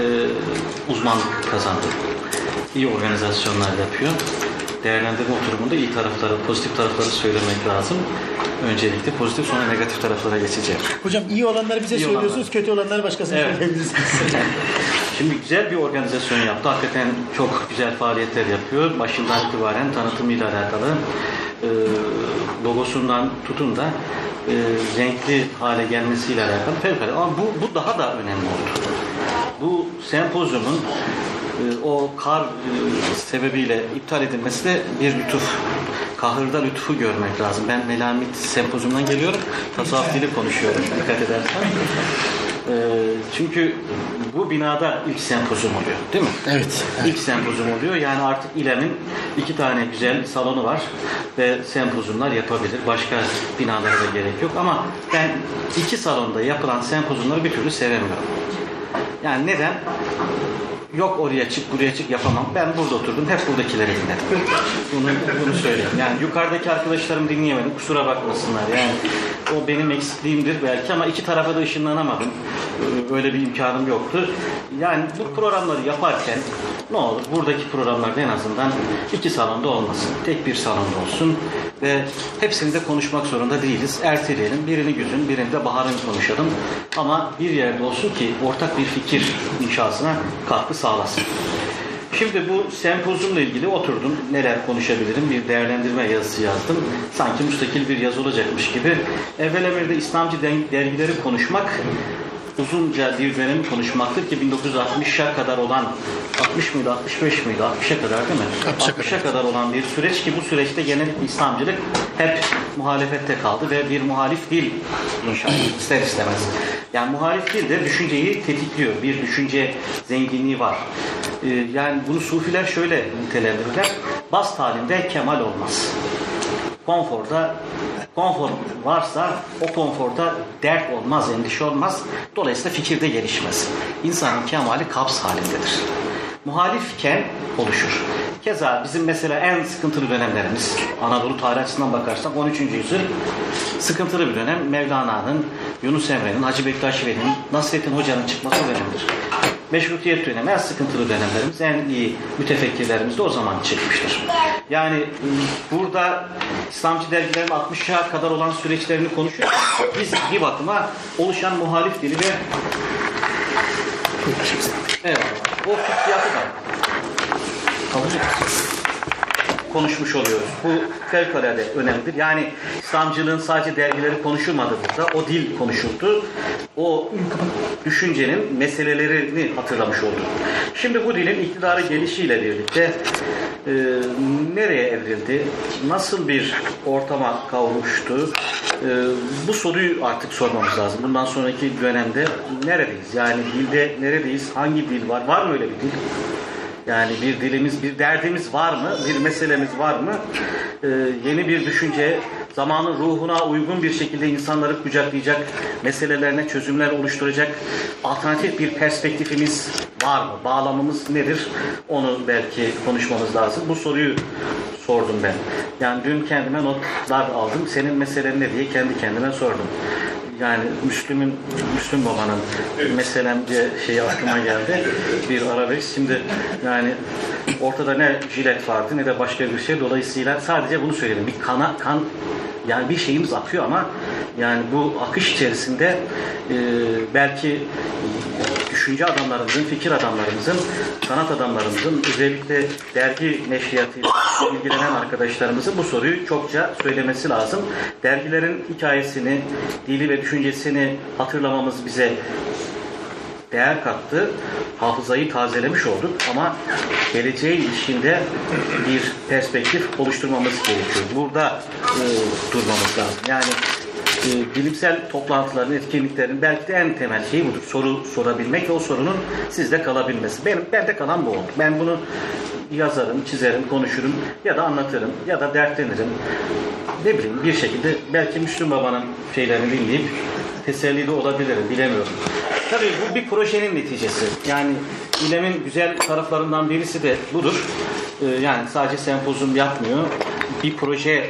uzmanlık kazandı iyi organizasyonlar yapıyor. Değerlendirme oturumunda iyi tarafları, pozitif tarafları söylemek lazım. Öncelikle pozitif sonra negatif taraflara geçeceğim. Hocam iyi olanları bize İyi söylüyorsunuz, olanlar. kötü olanları başkasına Evet. söyleyebilirsiniz. Şimdi güzel bir organizasyon yaptı. Hakikaten çok güzel faaliyetler yapıyor. Başından itibaren tanıtımıyla alakalı e, logosundan tutun da e, renkli hale gelmesiyle alakalı fevkalade. Ama bu, bu daha da önemli oldu. Bu sempozyumun o kar e, sebebiyle iptal edilmesi de bir lütuf. Kahırda lütfu görmek lazım. Ben Melamit sempozyumundan geliyorum. Tasavvuf dili konuşuyorum dikkat edersen. E, çünkü bu binada ilk sempozyum oluyor değil mi? Evet. İlk sempozyum oluyor. Yani artık İLEM'in iki tane güzel salonu var ve sempozyumlar yapabilir. Başka binalara da gerek yok ama ben iki salonda yapılan sempozyumları bir türlü sevemiyorum. Yani neden? Yok oraya çık buraya çık yapamam. Ben burada oturdum. Hep buradakileri dinledim. Bunu, bunu söyleyeyim. Yani yukarıdaki arkadaşlarım dinleyemedim. Kusura bakmasınlar. Yani o benim eksikliğimdir belki ama iki tarafa da ışınlanamadım. Ee, Öyle bir imkanım yoktu. Yani bu programları yaparken ne olur buradaki programlarda en azından iki salonda olmasın. Tek bir salonda olsun ve hepsinde konuşmak zorunda değiliz. Erteleyelim. Birini güzün, birini de baharın konuşalım. Ama bir yerde olsun ki ortak bir fikir inşasına katkı sağlasın. Şimdi bu sempozyumla ilgili oturdum. Neler konuşabilirim? Bir değerlendirme yazısı yazdım. Sanki müstakil bir yazı olacakmış gibi. Evvel emirde İslamcı dergileri konuşmak uzunca bir dönem konuşmaktır ki 1960'a kadar olan 60 mıydı 65 miydi 60'a kadar değil mi? 60'a kadar olan bir süreç ki bu süreçte gene İslamcılık hep muhalefette kaldı ve bir muhalif dil inşa ister istemez. Yani muhalif dil de düşünceyi tetikliyor. Bir düşünce zenginliği var. Ee, yani bunu sufiler şöyle nitelendirirler. Bast halinde kemal olmaz konforda konfor varsa o konforda dert olmaz, endişe olmaz. Dolayısıyla fikirde gelişmez. İnsanın kemali kaps halindedir. Muhalifken oluşur. Keza bizim mesela en sıkıntılı dönemlerimiz Anadolu tarih açısından bakarsak 13. yüzyıl sıkıntılı bir dönem. Mevlana'nın, Yunus Emre'nin, Hacı Bektaş Veli'nin, Nasrettin Hoca'nın çıkması dönemidir. Meşrutiyet dönemi en sıkıntılı dönemlerimiz, en iyi mütefekkirlerimiz de o zaman çıkmıştır. Yani ıı, burada İslamcı dergilerin 60'a kadar olan süreçlerini konuşuyoruz. Biz bir bakıma oluşan muhalif dili ve evet, o fikriyatı da konuşmuş oluyoruz. Bu fevkalade önemlidir. Yani İslamcılığın sadece dergileri konuşulmadı burada. O dil konuşuldu. O düşüncenin meselelerini hatırlamış olduk. Şimdi bu dilin iktidara gelişiyle birlikte e, nereye evrildi? Nasıl bir ortama kavuştu? E, bu soruyu artık sormamız lazım. Bundan sonraki dönemde neredeyiz? Yani dilde neredeyiz? Hangi dil var? Var mı öyle bir dil? Yani bir dilimiz, bir derdimiz var mı? Bir meselemiz var mı? Ee, yeni bir düşünce, zamanın ruhuna uygun bir şekilde insanları kucaklayacak, meselelerine çözümler oluşturacak alternatif bir perspektifimiz var mı? Bağlamımız nedir? Onu belki konuşmamız lazım. Bu soruyu sordum ben. Yani dün kendime notlar aldım. Senin meselen ne diye kendi kendime sordum. Yani Müslüm'ün, Müslüm babanın meselemce şeyi aklıma geldi. Bir arabesk. Şimdi yani ortada ne jilet vardı ne de başka bir şey. Dolayısıyla sadece bunu söyledim. Bir kana, kan yani bir şeyimiz akıyor ama yani bu akış içerisinde e, belki düşünce adamlarımızın, fikir adamlarımızın, sanat adamlarımızın, özellikle dergi neşriyatıyla ilgilenen arkadaşlarımızın bu soruyu çokça söylemesi lazım. Dergilerin hikayesini, dili ve düşüncesini hatırlamamız bize değer kattı. Hafızayı tazelemiş olduk ama geleceğe ilişkinde bir perspektif oluşturmamız gerekiyor. Burada e, durmamız lazım. Yani e, bilimsel toplantıların, etkinliklerin belki de en temel şeyi budur. Soru sorabilmek ve o sorunun sizde kalabilmesi. Benim bende kalan bu oldu. Ben bunu yazarım, çizerim, konuşurum ya da anlatırım ya da dertlenirim. Ne bileyim bir şekilde belki Müslüm Baba'nın şeylerini dinleyip teselli de olabilirim bilemiyorum. Tabii bu bir projenin neticesi. Yani İLEM'in güzel taraflarından birisi de budur. Ee, yani sadece sempozyum yapmıyor. Bir proje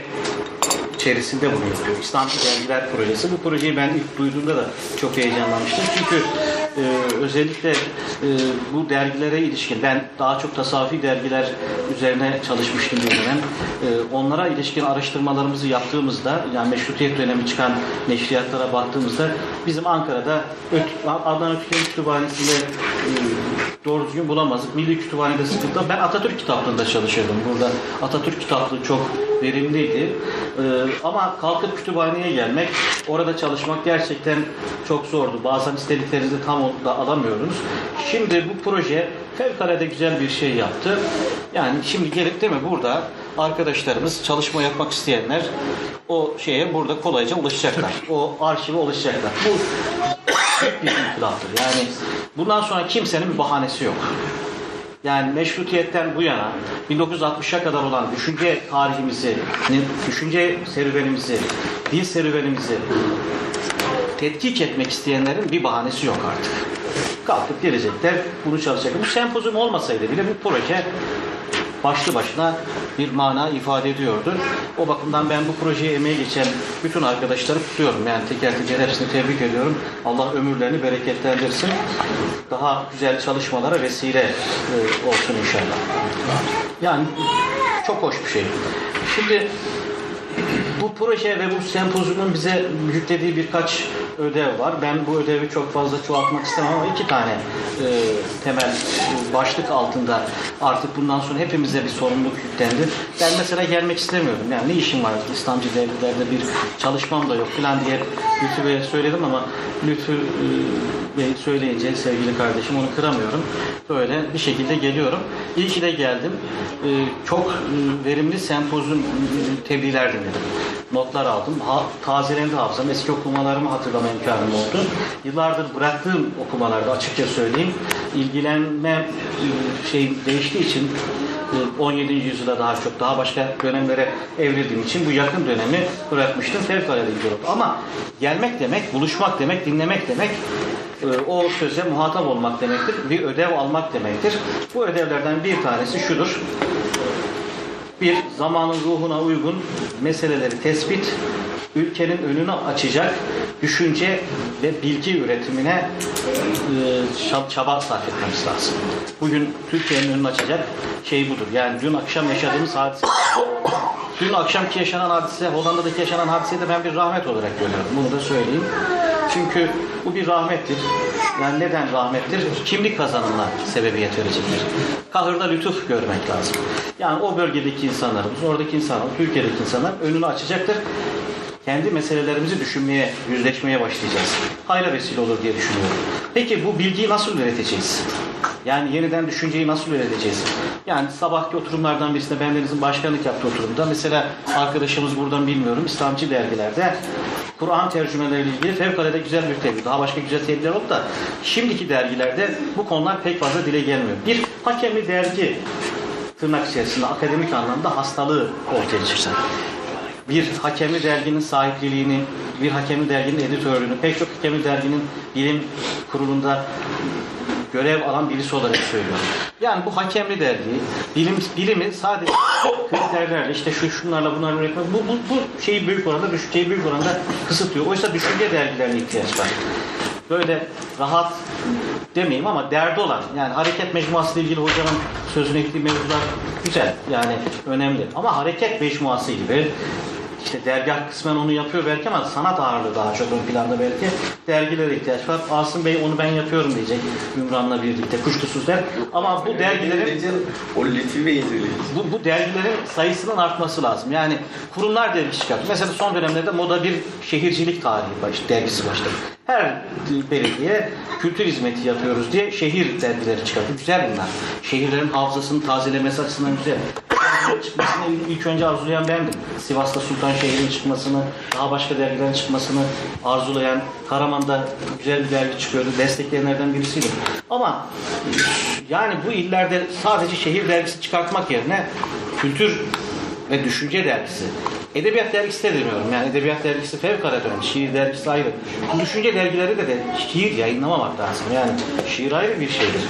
içerisinde bunu yapıyor. İslam Dergiler Projesi. Bu projeyi ben ilk duyduğumda da çok heyecanlanmıştım. Çünkü e, özellikle e, bu dergilere ilişkin, ben daha çok tasavvufi dergiler üzerine çalışmıştım bir dönem. E, onlara ilişkin araştırmalarımızı yaptığımızda, yani meşrutiyet dönemi çıkan neşriyatlara baktığımızda bizim Ankara'da Adnan Ötüken Kütüphanesi'nde e, doğru düzgün bulamazdık. Milli Kütüphane'de sıkıntı. Ben Atatürk kitaplığında çalışıyordum. Burada Atatürk kitaplığı çok verimliydi. Ee, ama kalkıp kütüphaneye gelmek, orada çalışmak gerçekten çok zordu. Bazen istediklerinizi tam da alamıyoruz. Şimdi bu proje fevkalade güzel bir şey yaptı. Yani şimdi gelip değil mi burada arkadaşlarımız çalışma yapmak isteyenler o şeye burada kolayca ulaşacaklar. O arşive ulaşacaklar. Bu büyük bir inkılaptır. Yani bundan sonra kimsenin bir bahanesi yok. Yani meşrutiyetten bu yana 1960'a kadar olan düşünce tarihimizi, düşünce serüvenimizi, dil serüvenimizi tetkik etmek isteyenlerin bir bahanesi yok artık. Kalkıp gelecekler, bunu çalışacaklar. Bu sempozyum olmasaydı bile bu proje başlı başına bir mana ifade ediyordu. O bakımdan ben bu projeye emeği geçen bütün arkadaşları kutluyorum. Yani teker teker hepsini tebrik ediyorum. Allah ömürlerini bereketlendirsin. Daha güzel çalışmalara vesile e, olsun inşallah. Yani çok hoş bir şey. Şimdi bu proje ve bu sempozyumun bize yüklediği birkaç ödev var. Ben bu ödevi çok fazla çoğaltmak istemem ama iki tane e, temel başlık altında artık bundan sonra hepimize bir sorumluluk yüklendi. Ben mesela gelmek istemiyorum. Yani ne işim var İslamcı dergilerde bir çalışmam da yok falan diye Lütfü Bey'e söyledim ama Lütfü e, Bey söyleyince sevgili kardeşim onu kıramıyorum. Böyle bir şekilde geliyorum. İyi ki de geldim. E, çok e, verimli sempozyum e, tebliğler dinledim notlar aldım. Ha, tazelendi hafızam. Eski okumalarımı hatırlama imkanım oldu. Yıllardır bıraktığım okumalarda açıkça söyleyeyim. ilgilenme şey değiştiği için 17. yüzyıla daha çok daha başka dönemlere evrildiğim için bu yakın dönemi bırakmıştım. Fevkalade oldu. Ama gelmek demek, buluşmak demek, dinlemek demek e, o söze muhatap olmak demektir. Bir ödev almak demektir. Bu ödevlerden bir tanesi şudur bir zamanın ruhuna uygun meseleleri tespit, ülkenin önünü açacak düşünce ve bilgi üretimine e, çaba sarf etmemiz lazım. Bugün Türkiye'nin önünü açacak şey budur. Yani dün akşam yaşadığımız hadise dün akşamki yaşanan hadise, Hollanda'daki yaşanan hadiseyi de ben bir rahmet olarak görüyorum. Bunu da söyleyeyim. Çünkü bu bir rahmettir. Yani neden rahmettir? Kimlik kazanımına sebebiyet verecektir. Kahırda lütuf görmek lazım. Yani o bölgedeki insanlarımız, oradaki insanlar, Türkiye'deki insanlar önünü açacaktır. Kendi meselelerimizi düşünmeye, yüzleşmeye başlayacağız. Hayra vesile olur diye düşünüyorum. Peki bu bilgiyi nasıl üreteceğiz? Yani yeniden düşünceyi nasıl üreteceğiz? Yani sabahki oturumlardan birisinde bendenizin başkanlık yaptığı oturumda mesela arkadaşımız buradan bilmiyorum İslamcı dergilerde Kur'an tercümeleriyle ilgili fevkalade güzel bir tebliğ. Daha başka güzel tebliğler oldu da şimdiki dergilerde bu konular pek fazla dile gelmiyor. Bir hakemli dergi tırnak içerisinde akademik anlamda hastalığı ortaya çıksa. Bir hakemli derginin sahipliliğini, bir hakemli derginin editörlüğünü, pek çok hakemli derginin bilim kurulunda görev alan birisi olarak söylüyorum. Yani bu hakemli dergi, bilim, bilimi sadece kriterlerle işte şu şunlarla bunlarla üretmek bu, bu, bu şeyi büyük oranda düşünceyi büyük oranda kısıtlıyor. Oysa düşünce dergilerine ihtiyaç var. Böyle rahat demeyeyim ama derdi olan yani hareket mecmuası ile ilgili hocamın sözüne ettiği mevzular güzel yani önemli ama hareket mecmuası gibi işte dergah kısmen onu yapıyor belki ama sanat ağırlığı daha çok ön planda belki. Dergilere ihtiyaç var. Asım Bey onu ben yapıyorum diyecek Ümran'la birlikte kuşkusuz der. Ama bu dergilerin o bu, bu dergilerin sayısının artması lazım. Yani kurumlar dergi çıkartıyor. Mesela son dönemlerde moda bir şehircilik tarihi baş, dergisi başladı. Her belediye kültür hizmeti yapıyoruz diye şehir dergileri çıkartıyor. Güzel bunlar. Şehirlerin hafızasını tazelemesi açısından güzel. Çıkmasını ilk önce arzulayan bendim. Sivas'ta Sultanşehir'in çıkmasını, daha başka dergilerin çıkmasını arzulayan, Karaman'da güzel bir dergi çıkıyordu. Destekleyenlerden birisiydim. Ama yani bu illerde sadece şehir dergisi çıkartmak yerine kültür ve düşünce dergisi. Edebiyat dergisi de demiyorum. Yani edebiyat dergisi fevkalade önemli. Şiir dergisi ayrı. Düşünce dergileri de, de şiir yayınlamamak lazım. Yani şiir ayrı bir şeydir.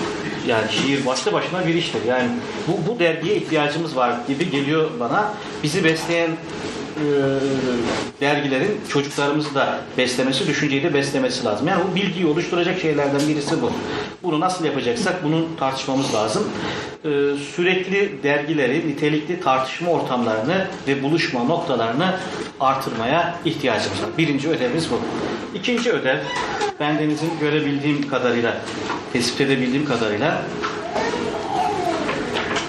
Yani şiir başlı başına bir iştir. Yani bu, bu dergiye ihtiyacımız var gibi geliyor bana. Bizi besleyen e, dergilerin çocuklarımızı da beslemesi, düşünceyi de beslemesi lazım. Yani bu bilgiyi oluşturacak şeylerden birisi bu. Bunu nasıl yapacaksak bunu tartışmamız lazım. E, sürekli dergileri, nitelikli tartışma ortamlarını ve buluşma noktalarını artırmaya ihtiyacımız var. Birinci ödevimiz bu. İkinci ödev, bendenizin görebildiğim kadarıyla, tespit edebildiğim kadarıyla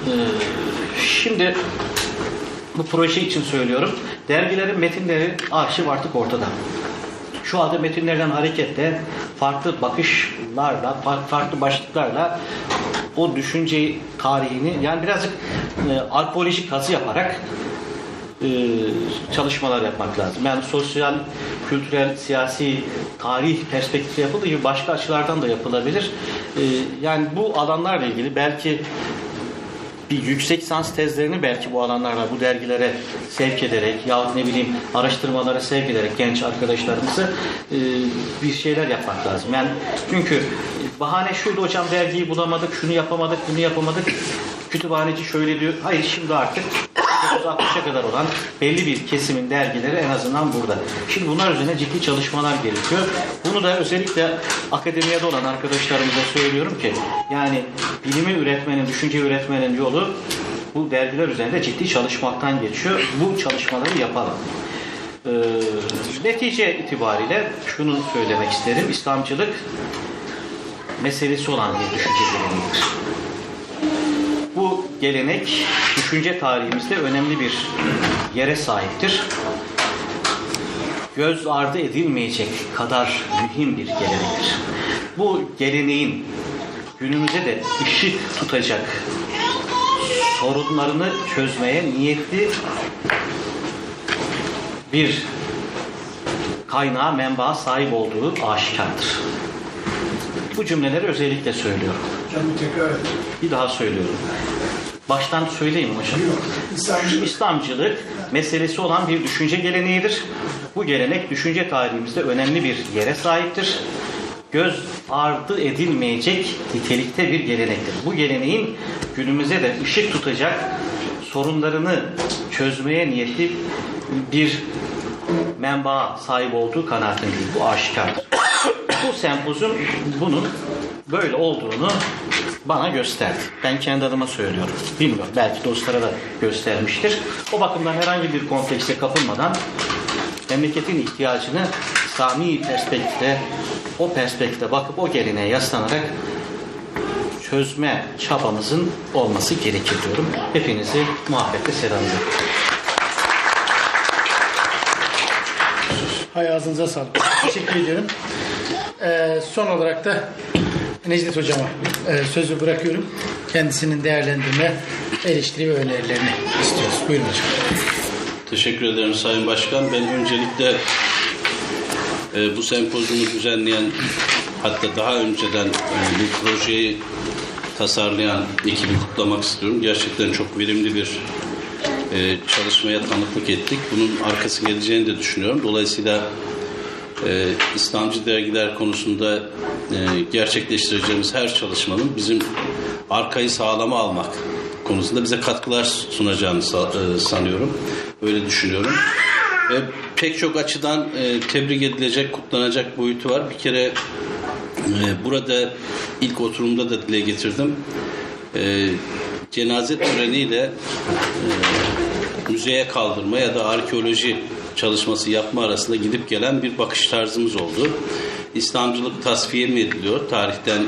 e, şimdi bu proje için söylüyorum. Dergilerin metinleri arşiv artık ortada. Şu anda metinlerden hareketle farklı bakışlarla, fa- farklı başlıklarla o düşünce tarihini yani birazcık e, arkeolojik kazı yaparak e, çalışmalar yapmak lazım. Yani sosyal, kültürel, siyasi, tarih perspektifi yapıldığı gibi başka açılardan da yapılabilir. E, yani bu alanlarla ilgili belki bir yüksek lisans tezlerini belki bu alanlarla bu dergilere sevk ederek ya ne bileyim araştırmalara sevk ederek genç arkadaşlarımızı e, bir şeyler yapmak lazım. Yani çünkü bahane şuydu hocam dergiyi bulamadık, şunu yapamadık, bunu yapamadık. Kütüphaneci şöyle diyor. Hayır şimdi artık 30-60'a kadar olan belli bir kesimin dergileri en azından burada. Şimdi bunlar üzerine ciddi çalışmalar gerekiyor. Bunu da özellikle akademiyede olan arkadaşlarımıza söylüyorum ki yani bilimi üretmenin, düşünce üretmenin yolu bu dergiler üzerinde ciddi çalışmaktan geçiyor. Bu çalışmaları yapalım. Ee, netice itibariyle şunu söylemek isterim. İslamcılık meselesi olan bir düşünce geleneğidir. Gelenek düşünce tarihimizde önemli bir yere sahiptir. Göz ardı edilmeyecek kadar mühim bir gelenektir. Bu geleneğin günümüze de ışık tutacak sorunlarını çözmeye niyetli bir kaynağa, menbağa sahip olduğu aşikardır. Bu cümleleri özellikle söylüyorum. Bir daha söylüyorum. Baştan söyleyeyim hocam. İslamcılık meselesi olan bir düşünce geleneğidir. Bu gelenek düşünce tarihimizde önemli bir yere sahiptir. Göz ardı edilmeyecek nitelikte bir gelenektir. Bu geleneğin günümüze de ışık tutacak sorunlarını çözmeye niyetli bir menbaa sahip olduğu kanaatindeyim. Bu aşikardır. Bu sempozyum bunun böyle olduğunu bana gösterdi. Ben kendi adıma söylüyorum. Bilmiyorum. Belki dostlara da göstermiştir. O bakımdan herhangi bir komplekse kapılmadan memleketin ihtiyacını İslami perspektifte o perspektifte bakıp o geleneğe yaslanarak çözme çabamızın olması gerekir diyorum. Hepinizi muhabbetle selamlıyorum. Hay ağzınıza sağlık. Teşekkür ediyorum. Ee, son olarak da Necdet Hocam'a e, sözü bırakıyorum. Kendisinin değerlendirme, eleştiri ve önerilerini istiyoruz. Buyurun hocam. Teşekkür ederim Sayın Başkan. Ben öncelikle e, bu sempozyumu düzenleyen hatta daha önceden e, bu projeyi tasarlayan ekibi kutlamak istiyorum. Gerçekten çok verimli bir e, çalışmaya tanıklık ettik. Bunun arkası geleceğini de düşünüyorum. Dolayısıyla e, İslamcı dergiler konusunda e, gerçekleştireceğimiz her çalışmanın bizim arkayı sağlama almak konusunda bize katkılar sunacağını e, sanıyorum. Öyle düşünüyorum. Ve pek çok açıdan e, tebrik edilecek, kutlanacak boyutu var. Bir kere e, burada ilk oturumda da dile getirdim. E, cenaze töreniyle e, müzeye kaldırma ya da arkeoloji çalışması yapma arasında gidip gelen bir bakış tarzımız oldu. İslamcılık tasfiye mi ediliyor, tarihten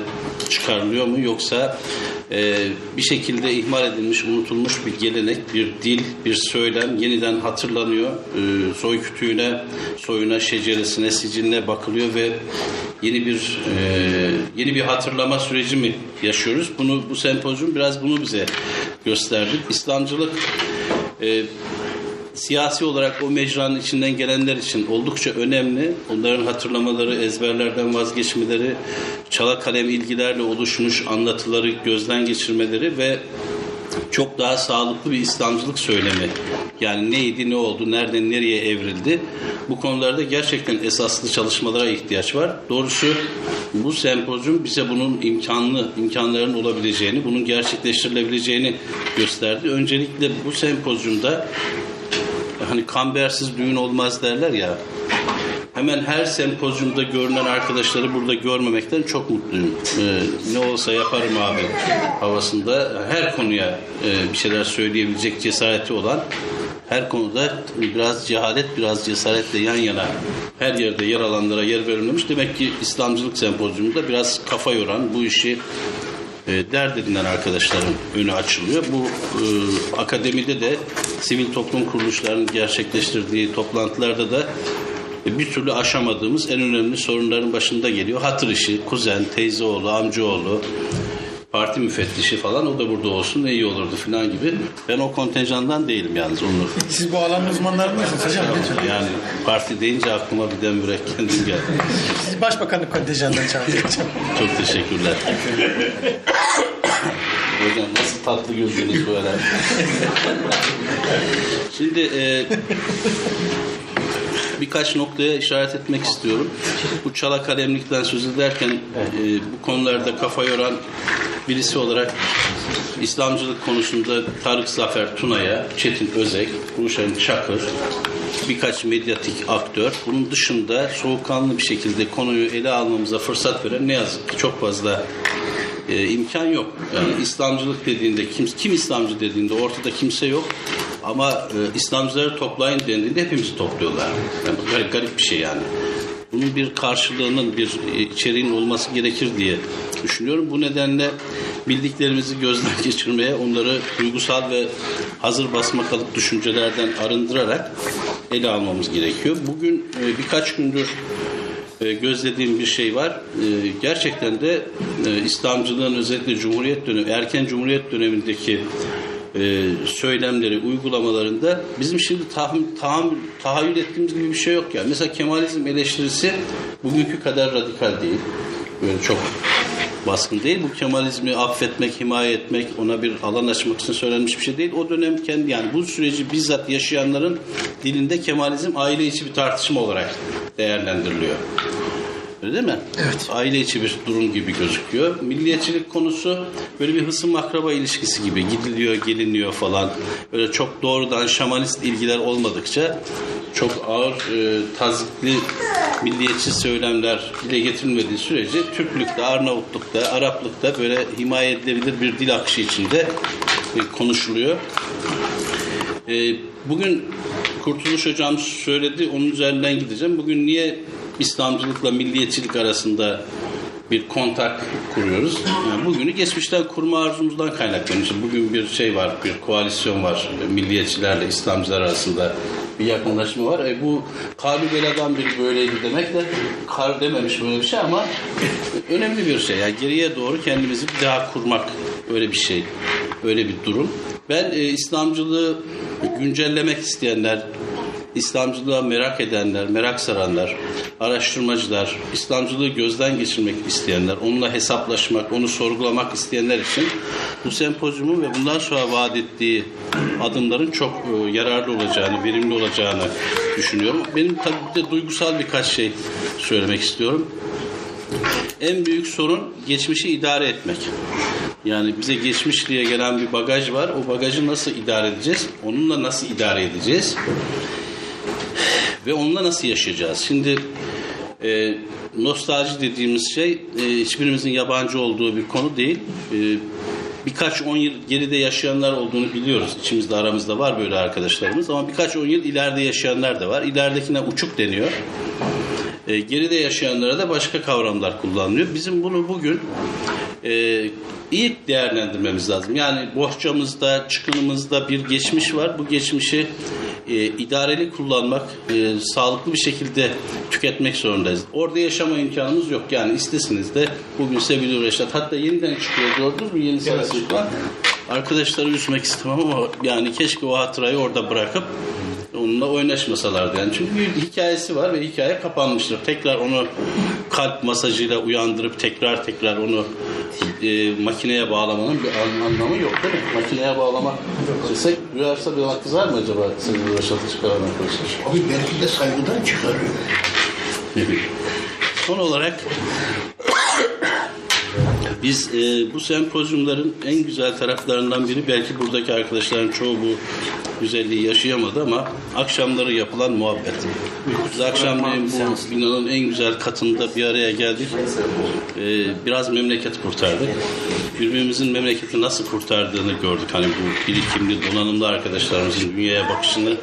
çıkarılıyor mu yoksa e, bir şekilde ihmal edilmiş, unutulmuş bir gelenek, bir dil, bir söylem yeniden hatırlanıyor. E, soy kütüğüne, soyuna, şeceresine, siciline bakılıyor ve yeni bir e, yeni bir hatırlama süreci mi yaşıyoruz? Bunu bu sempozyum biraz bunu bize gösterdik. İslamcılık e, siyasi olarak o mecranın içinden gelenler için oldukça önemli. Onların hatırlamaları, ezberlerden vazgeçmeleri, çala kalem ilgilerle oluşmuş anlatıları gözden geçirmeleri ve çok daha sağlıklı bir İslamcılık söylemi. Yani neydi, ne oldu, nereden nereye evrildi. Bu konularda gerçekten esaslı çalışmalara ihtiyaç var. Doğrusu bu sempozyum bize bunun imkanlı, imkanların olabileceğini, bunun gerçekleştirilebileceğini gösterdi. Öncelikle bu sempozyumda hani kambersiz düğün olmaz derler ya. Hemen her sempozyumda görünen arkadaşları burada görmemekten çok mutluyum. Ee, ne olsa yaparım abi havasında her konuya e, bir şeyler söyleyebilecek cesareti olan her konuda biraz cehalet biraz cesaretle yan yana her yerde yer alanlara yer verilmemiş. Demek ki İslamcılık sempozyumunda biraz kafa yoran bu işi e, edinen arkadaşların önü açılıyor. Bu e, akademide de sivil toplum kuruluşlarının gerçekleştirdiği toplantılarda da e, bir türlü aşamadığımız en önemli sorunların başında geliyor. Hatır işi, kuzen, teyzeoğlu, amcaoğlu, parti müfettişi falan o da burada olsun ne iyi olurdu falan gibi. Ben o kontenjandan değilim yalnız onu. Siz bu alanın uzmanları mısınız hocam? Lütfen. Yani parti deyince aklıma birden bire kendim geldi. Siz başbakanlık kontenjanından çağırıyorsunuz. Çok teşekkürler. Hocam nasıl tatlı gözünüz böyle. Şimdi e, birkaç noktaya işaret etmek istiyorum. Bu çala kalemlikten söz ederken e, bu konularda kafa yoran birisi olarak İslamcılık konusunda Tarık Zafer Tuna'ya, Çetin Özek, Ruşen Çakır, birkaç medyatik aktör. Bunun dışında soğukkanlı bir şekilde konuyu ele almamıza fırsat veren ne yazık ki çok fazla e, imkan yok. Yani İslamcılık dediğinde kim, kim İslamcı dediğinde ortada kimse yok. Ama e, İslamcıları toplayın dendiğinde hepimizi topluyorlar. Yani garip, garip bir şey yani. Bunun bir karşılığının, bir içeriğin olması gerekir diye düşünüyorum. Bu nedenle bildiklerimizi gözden geçirmeye, onları duygusal ve hazır basma kalıp düşüncelerden arındırarak ele almamız gerekiyor. Bugün e, birkaç gündür e, gözlediğim bir şey var. E, gerçekten de e, İslamcılığın özellikle Cumhuriyet dönemi, erken Cumhuriyet dönemindeki e, söylemleri, uygulamalarında bizim şimdi tahmin, tahammül, tahayyül ettiğimiz gibi bir şey yok yani. Mesela Kemalizm eleştirisi bugünkü kadar radikal değil. Böyle çok baskın değil. Bu Kemalizmi affetmek, himaye etmek, ona bir alan açmak için söylenmiş bir şey değil. O dönem kendi yani bu süreci bizzat yaşayanların dilinde Kemalizm aile içi bir tartışma olarak değerlendiriliyor. Öyle değil mi? Evet. Aile içi bir durum gibi gözüküyor. Milliyetçilik konusu böyle bir hısım akraba ilişkisi gibi gidiliyor, geliniyor falan. Böyle çok doğrudan şamanist ilgiler olmadıkça çok ağır e, tazikli milliyetçi söylemler dile getirilmediği sürece Türklükte, Arnavutluk'ta, Araplık'ta böyle himaye edilebilir bir dil akışı içinde e, konuşuluyor. E, bugün Kurtuluş Hocam söyledi, onun üzerinden gideceğim. Bugün niye İslamcılıkla milliyetçilik arasında bir kontak kuruyoruz. Yani bugünü geçmişten kurma arzumuzdan kaynaklanıyor. İşte bugün bir şey var, bir koalisyon var. Milliyetçilerle İslamcılar arasında bir yakınlaşma var. E bu Kabilela'dan bir böyleydi demek de kar dememiş böyle bir şey ama önemli bir şey. Yani geriye doğru kendimizi bir daha kurmak öyle bir şey. Öyle bir durum. Ben e, İslamcılığı güncellemek isteyenler, İslamcılığa merak edenler, merak saranlar, araştırmacılar, İslamcılığı gözden geçirmek isteyenler, onunla hesaplaşmak, onu sorgulamak isteyenler için bu sempozyumun ve bundan sonra vaat ettiği adımların çok e, yararlı olacağını, verimli olacağını düşünüyorum. Benim tabii de duygusal birkaç şey söylemek istiyorum. En büyük sorun geçmişi idare etmek. Yani bize geçmiş diye gelen bir bagaj var. O bagajı nasıl idare edeceğiz? Onunla nasıl idare edeceğiz? Ve onunla nasıl yaşayacağız? Şimdi e, nostalji dediğimiz şey e, hiçbirimizin yabancı olduğu bir konu değil. E, birkaç on yıl geride yaşayanlar olduğunu biliyoruz. İçimizde aramızda var böyle arkadaşlarımız ama birkaç on yıl ileride yaşayanlar da var. İleridekine uçuk deniyor. E, geride yaşayanlara da başka kavramlar kullanılıyor. Bizim bunu bugün e, iyi değerlendirmemiz lazım. Yani bohçamızda, çıkınımızda bir geçmiş var. Bu geçmişi e, idareli kullanmak, e, sağlıklı bir şekilde tüketmek zorundayız. Orada yaşama imkanımız yok. Yani istesiniz de bugün Sevgili Reşat hatta yeniden çıkıyor gördünüz mü yeni var. arkadaşları üzmek istemem ama yani keşke o hatırayı orada bırakıp onunla oynaşmasalardı yani. Çünkü bir hikayesi var ve hikaye kapanmıştır. Tekrar onu kalp masajıyla uyandırıp tekrar tekrar onu e, makineye bağlamanın bir an- anlamı yok değil mi? Makineye bağlamak desek duyarsa bir kızar mı acaba Sezgin Reşat'ı çıkaran arkadaşlar? Abi belki de saygıdan çıkarıyor. Son olarak biz e, bu sempozyumların en güzel taraflarından biri belki buradaki arkadaşların çoğu bu güzelliği yaşayamadı ama akşamları yapılan muhabbet. Biz akşamleyin bu binanın en güzel katında bir araya geldik. E, biraz memleket kurtardık. Birbirimizin memleketi nasıl kurtardığını gördük. Hani bu birikimli, donanımlı arkadaşlarımızın dünyaya bakışını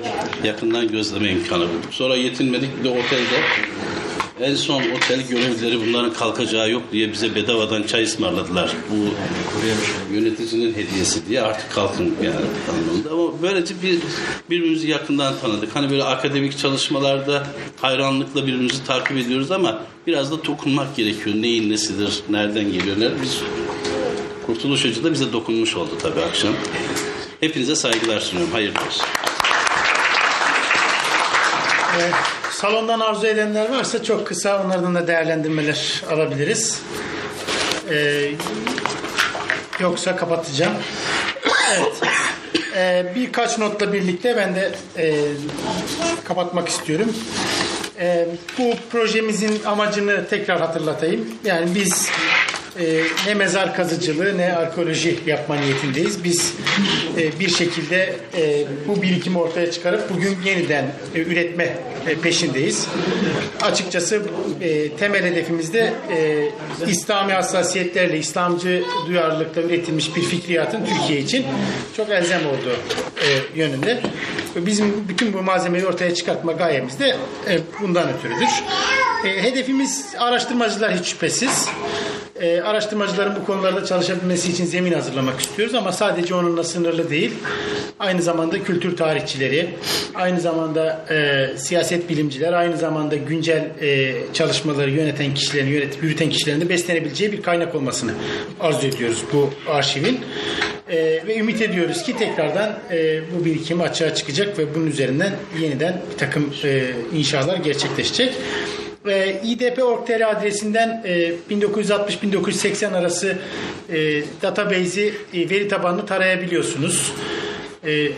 yakından gözleme imkanı bulduk. Sonra yetinmedik bir de otelde en son otel görevlileri bunların kalkacağı yok diye bize bedavadan çay ısmarladılar. Bu yöneticinin hediyesi diye artık kalkın yani anlamında. Ama böylece bir, birbirimizi yakından tanıdık. Hani böyle akademik çalışmalarda hayranlıkla birbirimizi takip ediyoruz ama biraz da dokunmak gerekiyor. Neyin nesidir, nereden geliyor, nerede? Biz Kurtuluş Hoca da bize dokunmuş oldu tabii akşam. Hepinize saygılar sunuyorum. Hayırlı olsun. Ee, salondan arzu edenler varsa çok kısa onlardan da değerlendirmeler alabiliriz. Ee, yoksa kapatacağım. Evet. Ee, birkaç notla birlikte ben de e, kapatmak istiyorum. Ee, bu projemizin amacını tekrar hatırlatayım. Yani biz e, ne mezar kazıcılığı ne arkeoloji yapma niyetindeyiz. Biz e, bir şekilde e, bu birikimi ortaya çıkarıp bugün yeniden e, üretme e, peşindeyiz. Açıkçası e, temel hedefimizde e, İslami hassasiyetlerle, İslamcı duyarlılıkla üretilmiş bir fikriyatın Türkiye için çok elzem olduğu e, yönünde. Bizim bütün bu malzemeyi ortaya çıkartma gayemiz de e, bundan ötürüdür. E, hedefimiz araştırmacılar hiç şüphesiz. E, araştırmacıların bu konularda çalışabilmesi için zemin hazırlamak istiyoruz ama sadece onunla sınırlı değil. Aynı zamanda kültür tarihçileri, aynı zamanda e, siyaset bilimciler, aynı zamanda güncel e, çalışmaları yöneten kişilerin, yönetip yürüten kişilerin de beslenebileceği bir kaynak olmasını arzu ediyoruz bu arşivin. E, ve ümit ediyoruz ki tekrardan e, bu birikim açığa çıkacak ve bunun üzerinden yeniden bir takım e, inşalar gerçekleşecek. E, İDP.org.tr adresinden e, 1960-1980 arası e, database'i, e, veri tabanını tarayabiliyorsunuz. E,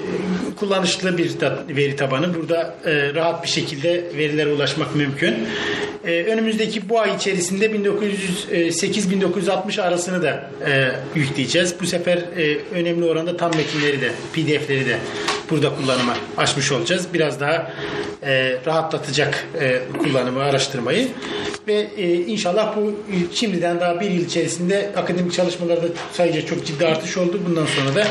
kullanışlı bir veri tabanı. Burada e, rahat bir şekilde verilere ulaşmak mümkün. E, önümüzdeki bu ay içerisinde 1908-1960 arasını da e, yükleyeceğiz. Bu sefer e, önemli oranda tam metinleri de, pdf'leri de burada kullanıma açmış olacağız. Biraz daha e, rahatlatacak e, kullanımı, araştırmayı ve e, inşallah bu şimdiden daha bir yıl içerisinde akademik çalışmalarda sayıca çok ciddi artış oldu. Bundan sonra da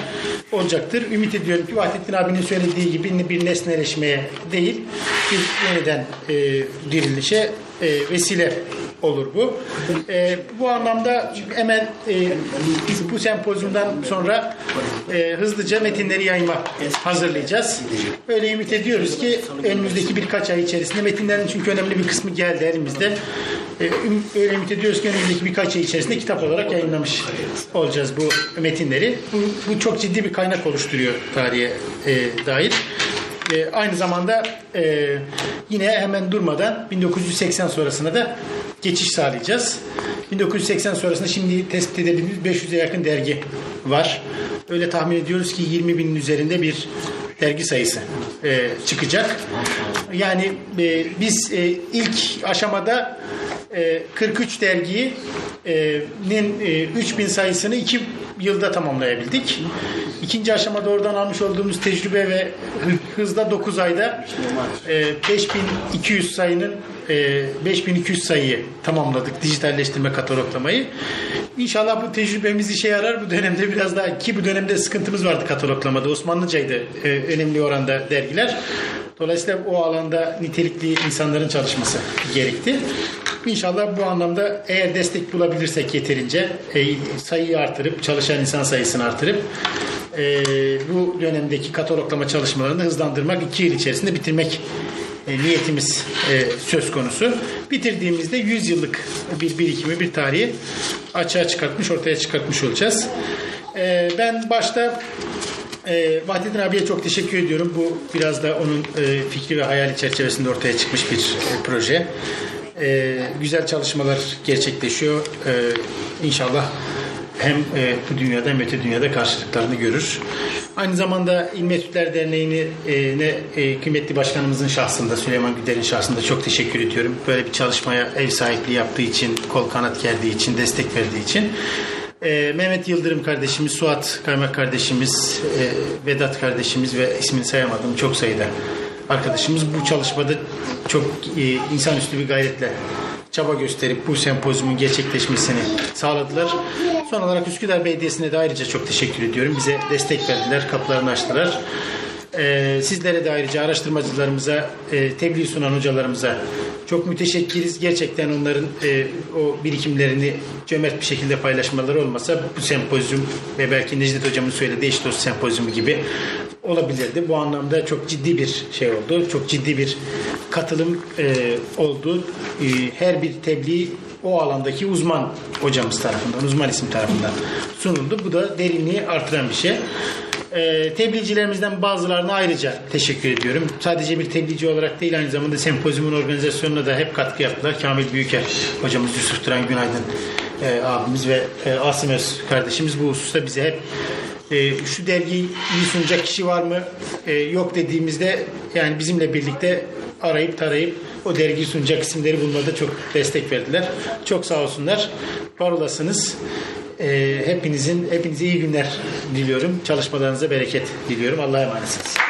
olacaktır. Ümit ediyorum ki Vahdettin abinin söylediği gibi bir nesneleşmeye değil, bir yeniden e, dirilişe e, vesile olur bu. E, bu anlamda hemen e, bu sempozyumdan sonra e, hızlıca metinleri yayma hazırlayacağız. Öyle ümit ediyoruz ki önümüzdeki birkaç ay içerisinde metinlerin çünkü önemli bir kısmı geldi elimizde. E, üm- öyle ümit ediyoruz ki birkaç ay içerisinde kitap olarak yayınlamış olacağız bu metinleri. Bu, bu çok ciddi bir kaynak oluşturuyor tarihe e, dair. E, aynı zamanda e, yine hemen durmadan 1980 sonrasına da geçiş sağlayacağız. 1980 sonrasında şimdi tespit edebildiğimiz 500'e yakın dergi var. Öyle tahmin ediyoruz ki 20 binin üzerinde bir dergi sayısı e, çıkacak. Yani e, biz e, ilk aşamada 43 derginin e, 3000 sayısını 2 yılda tamamlayabildik. İkinci aşamada oradan almış olduğumuz tecrübe ve hı- hızla 9 ayda e, 5200 sayının e, 5200 sayıyı tamamladık dijitalleştirme kataloglamayı. İnşallah bu tecrübemiz işe yarar. Bu dönemde biraz daha ki bu dönemde sıkıntımız vardı kataloglamada. Osmanlıcaydı e, önemli oranda dergiler. Dolayısıyla o alanda nitelikli insanların çalışması gerekti. İnşallah bu anlamda eğer destek bulabilirsek yeterince e, sayıyı artırıp çalışan insan sayısını artırıp e, bu dönemdeki kataloglama çalışmalarını hızlandırmak iki yıl içerisinde bitirmek e, niyetimiz e, söz konusu. Bitirdiğimizde 100 yıllık bir birikimi, bir tarihi açığa çıkartmış, ortaya çıkartmış olacağız. Ee, ben başta e, Vahdettin abiye çok teşekkür ediyorum. Bu biraz da onun e, fikri ve hayali çerçevesinde ortaya çıkmış bir e, proje. E, güzel çalışmalar gerçekleşiyor. E, inşallah hem e, bu dünyada hem öte dünyada karşılıklarını görür. Aynı zamanda İlmi Etütler Derneği'ni e, ne e, kıymetli başkanımızın şahsında Süleyman Güder'in şahsında çok teşekkür ediyorum. Böyle bir çalışmaya ev sahipliği yaptığı için, kol kanat gerdiği için, destek verdiği için. E, Mehmet Yıldırım kardeşimiz, Suat Kaymak kardeşimiz, e, Vedat kardeşimiz ve ismini sayamadığım çok sayıda arkadaşımız bu çalışmada çok e, insanüstü bir gayretle çaba gösterip bu sempozyumun gerçekleşmesini sağladılar. Son olarak Üsküdar Belediyesi'ne de ayrıca çok teşekkür ediyorum. Bize destek verdiler, kapılarını açtılar. Ee, sizlere de ayrıca araştırmacılarımıza, e, tebliğ sunan hocalarımıza çok müteşekkiriz. Gerçekten onların e, o birikimlerini cömert bir şekilde paylaşmaları olmasa bu sempozyum ve belki Necdet Hocam'ın söylediği eş dost sempozyumu gibi olabilirdi. Bu anlamda çok ciddi bir şey oldu. Çok ciddi bir katılım e, oldu. E, her bir tebliğ o alandaki uzman hocamız tarafından, uzman isim tarafından sunuldu. Bu da derinliği artıran bir şey. E, tebliğcilerimizden bazılarına ayrıca teşekkür ediyorum. Sadece bir tebliğci olarak değil aynı zamanda sempozyumun organizasyonuna da hep katkı yaptılar. Kamil Büyüker hocamız, Yusuf Turan Günaydın e, abimiz ve e, Asım Öz kardeşimiz bu hususta bize hep e, şu dergiyi iyi sunacak kişi var mı E, yok dediğimizde yani bizimle birlikte arayıp tarayıp o dergiyi sunacak isimleri bulmada çok destek verdiler. Çok sağ olsunlar. Var olasınız. E, hepinizin hepinize iyi günler diliyorum. Çalışmalarınıza bereket diliyorum. Allah'a emanetsiniz.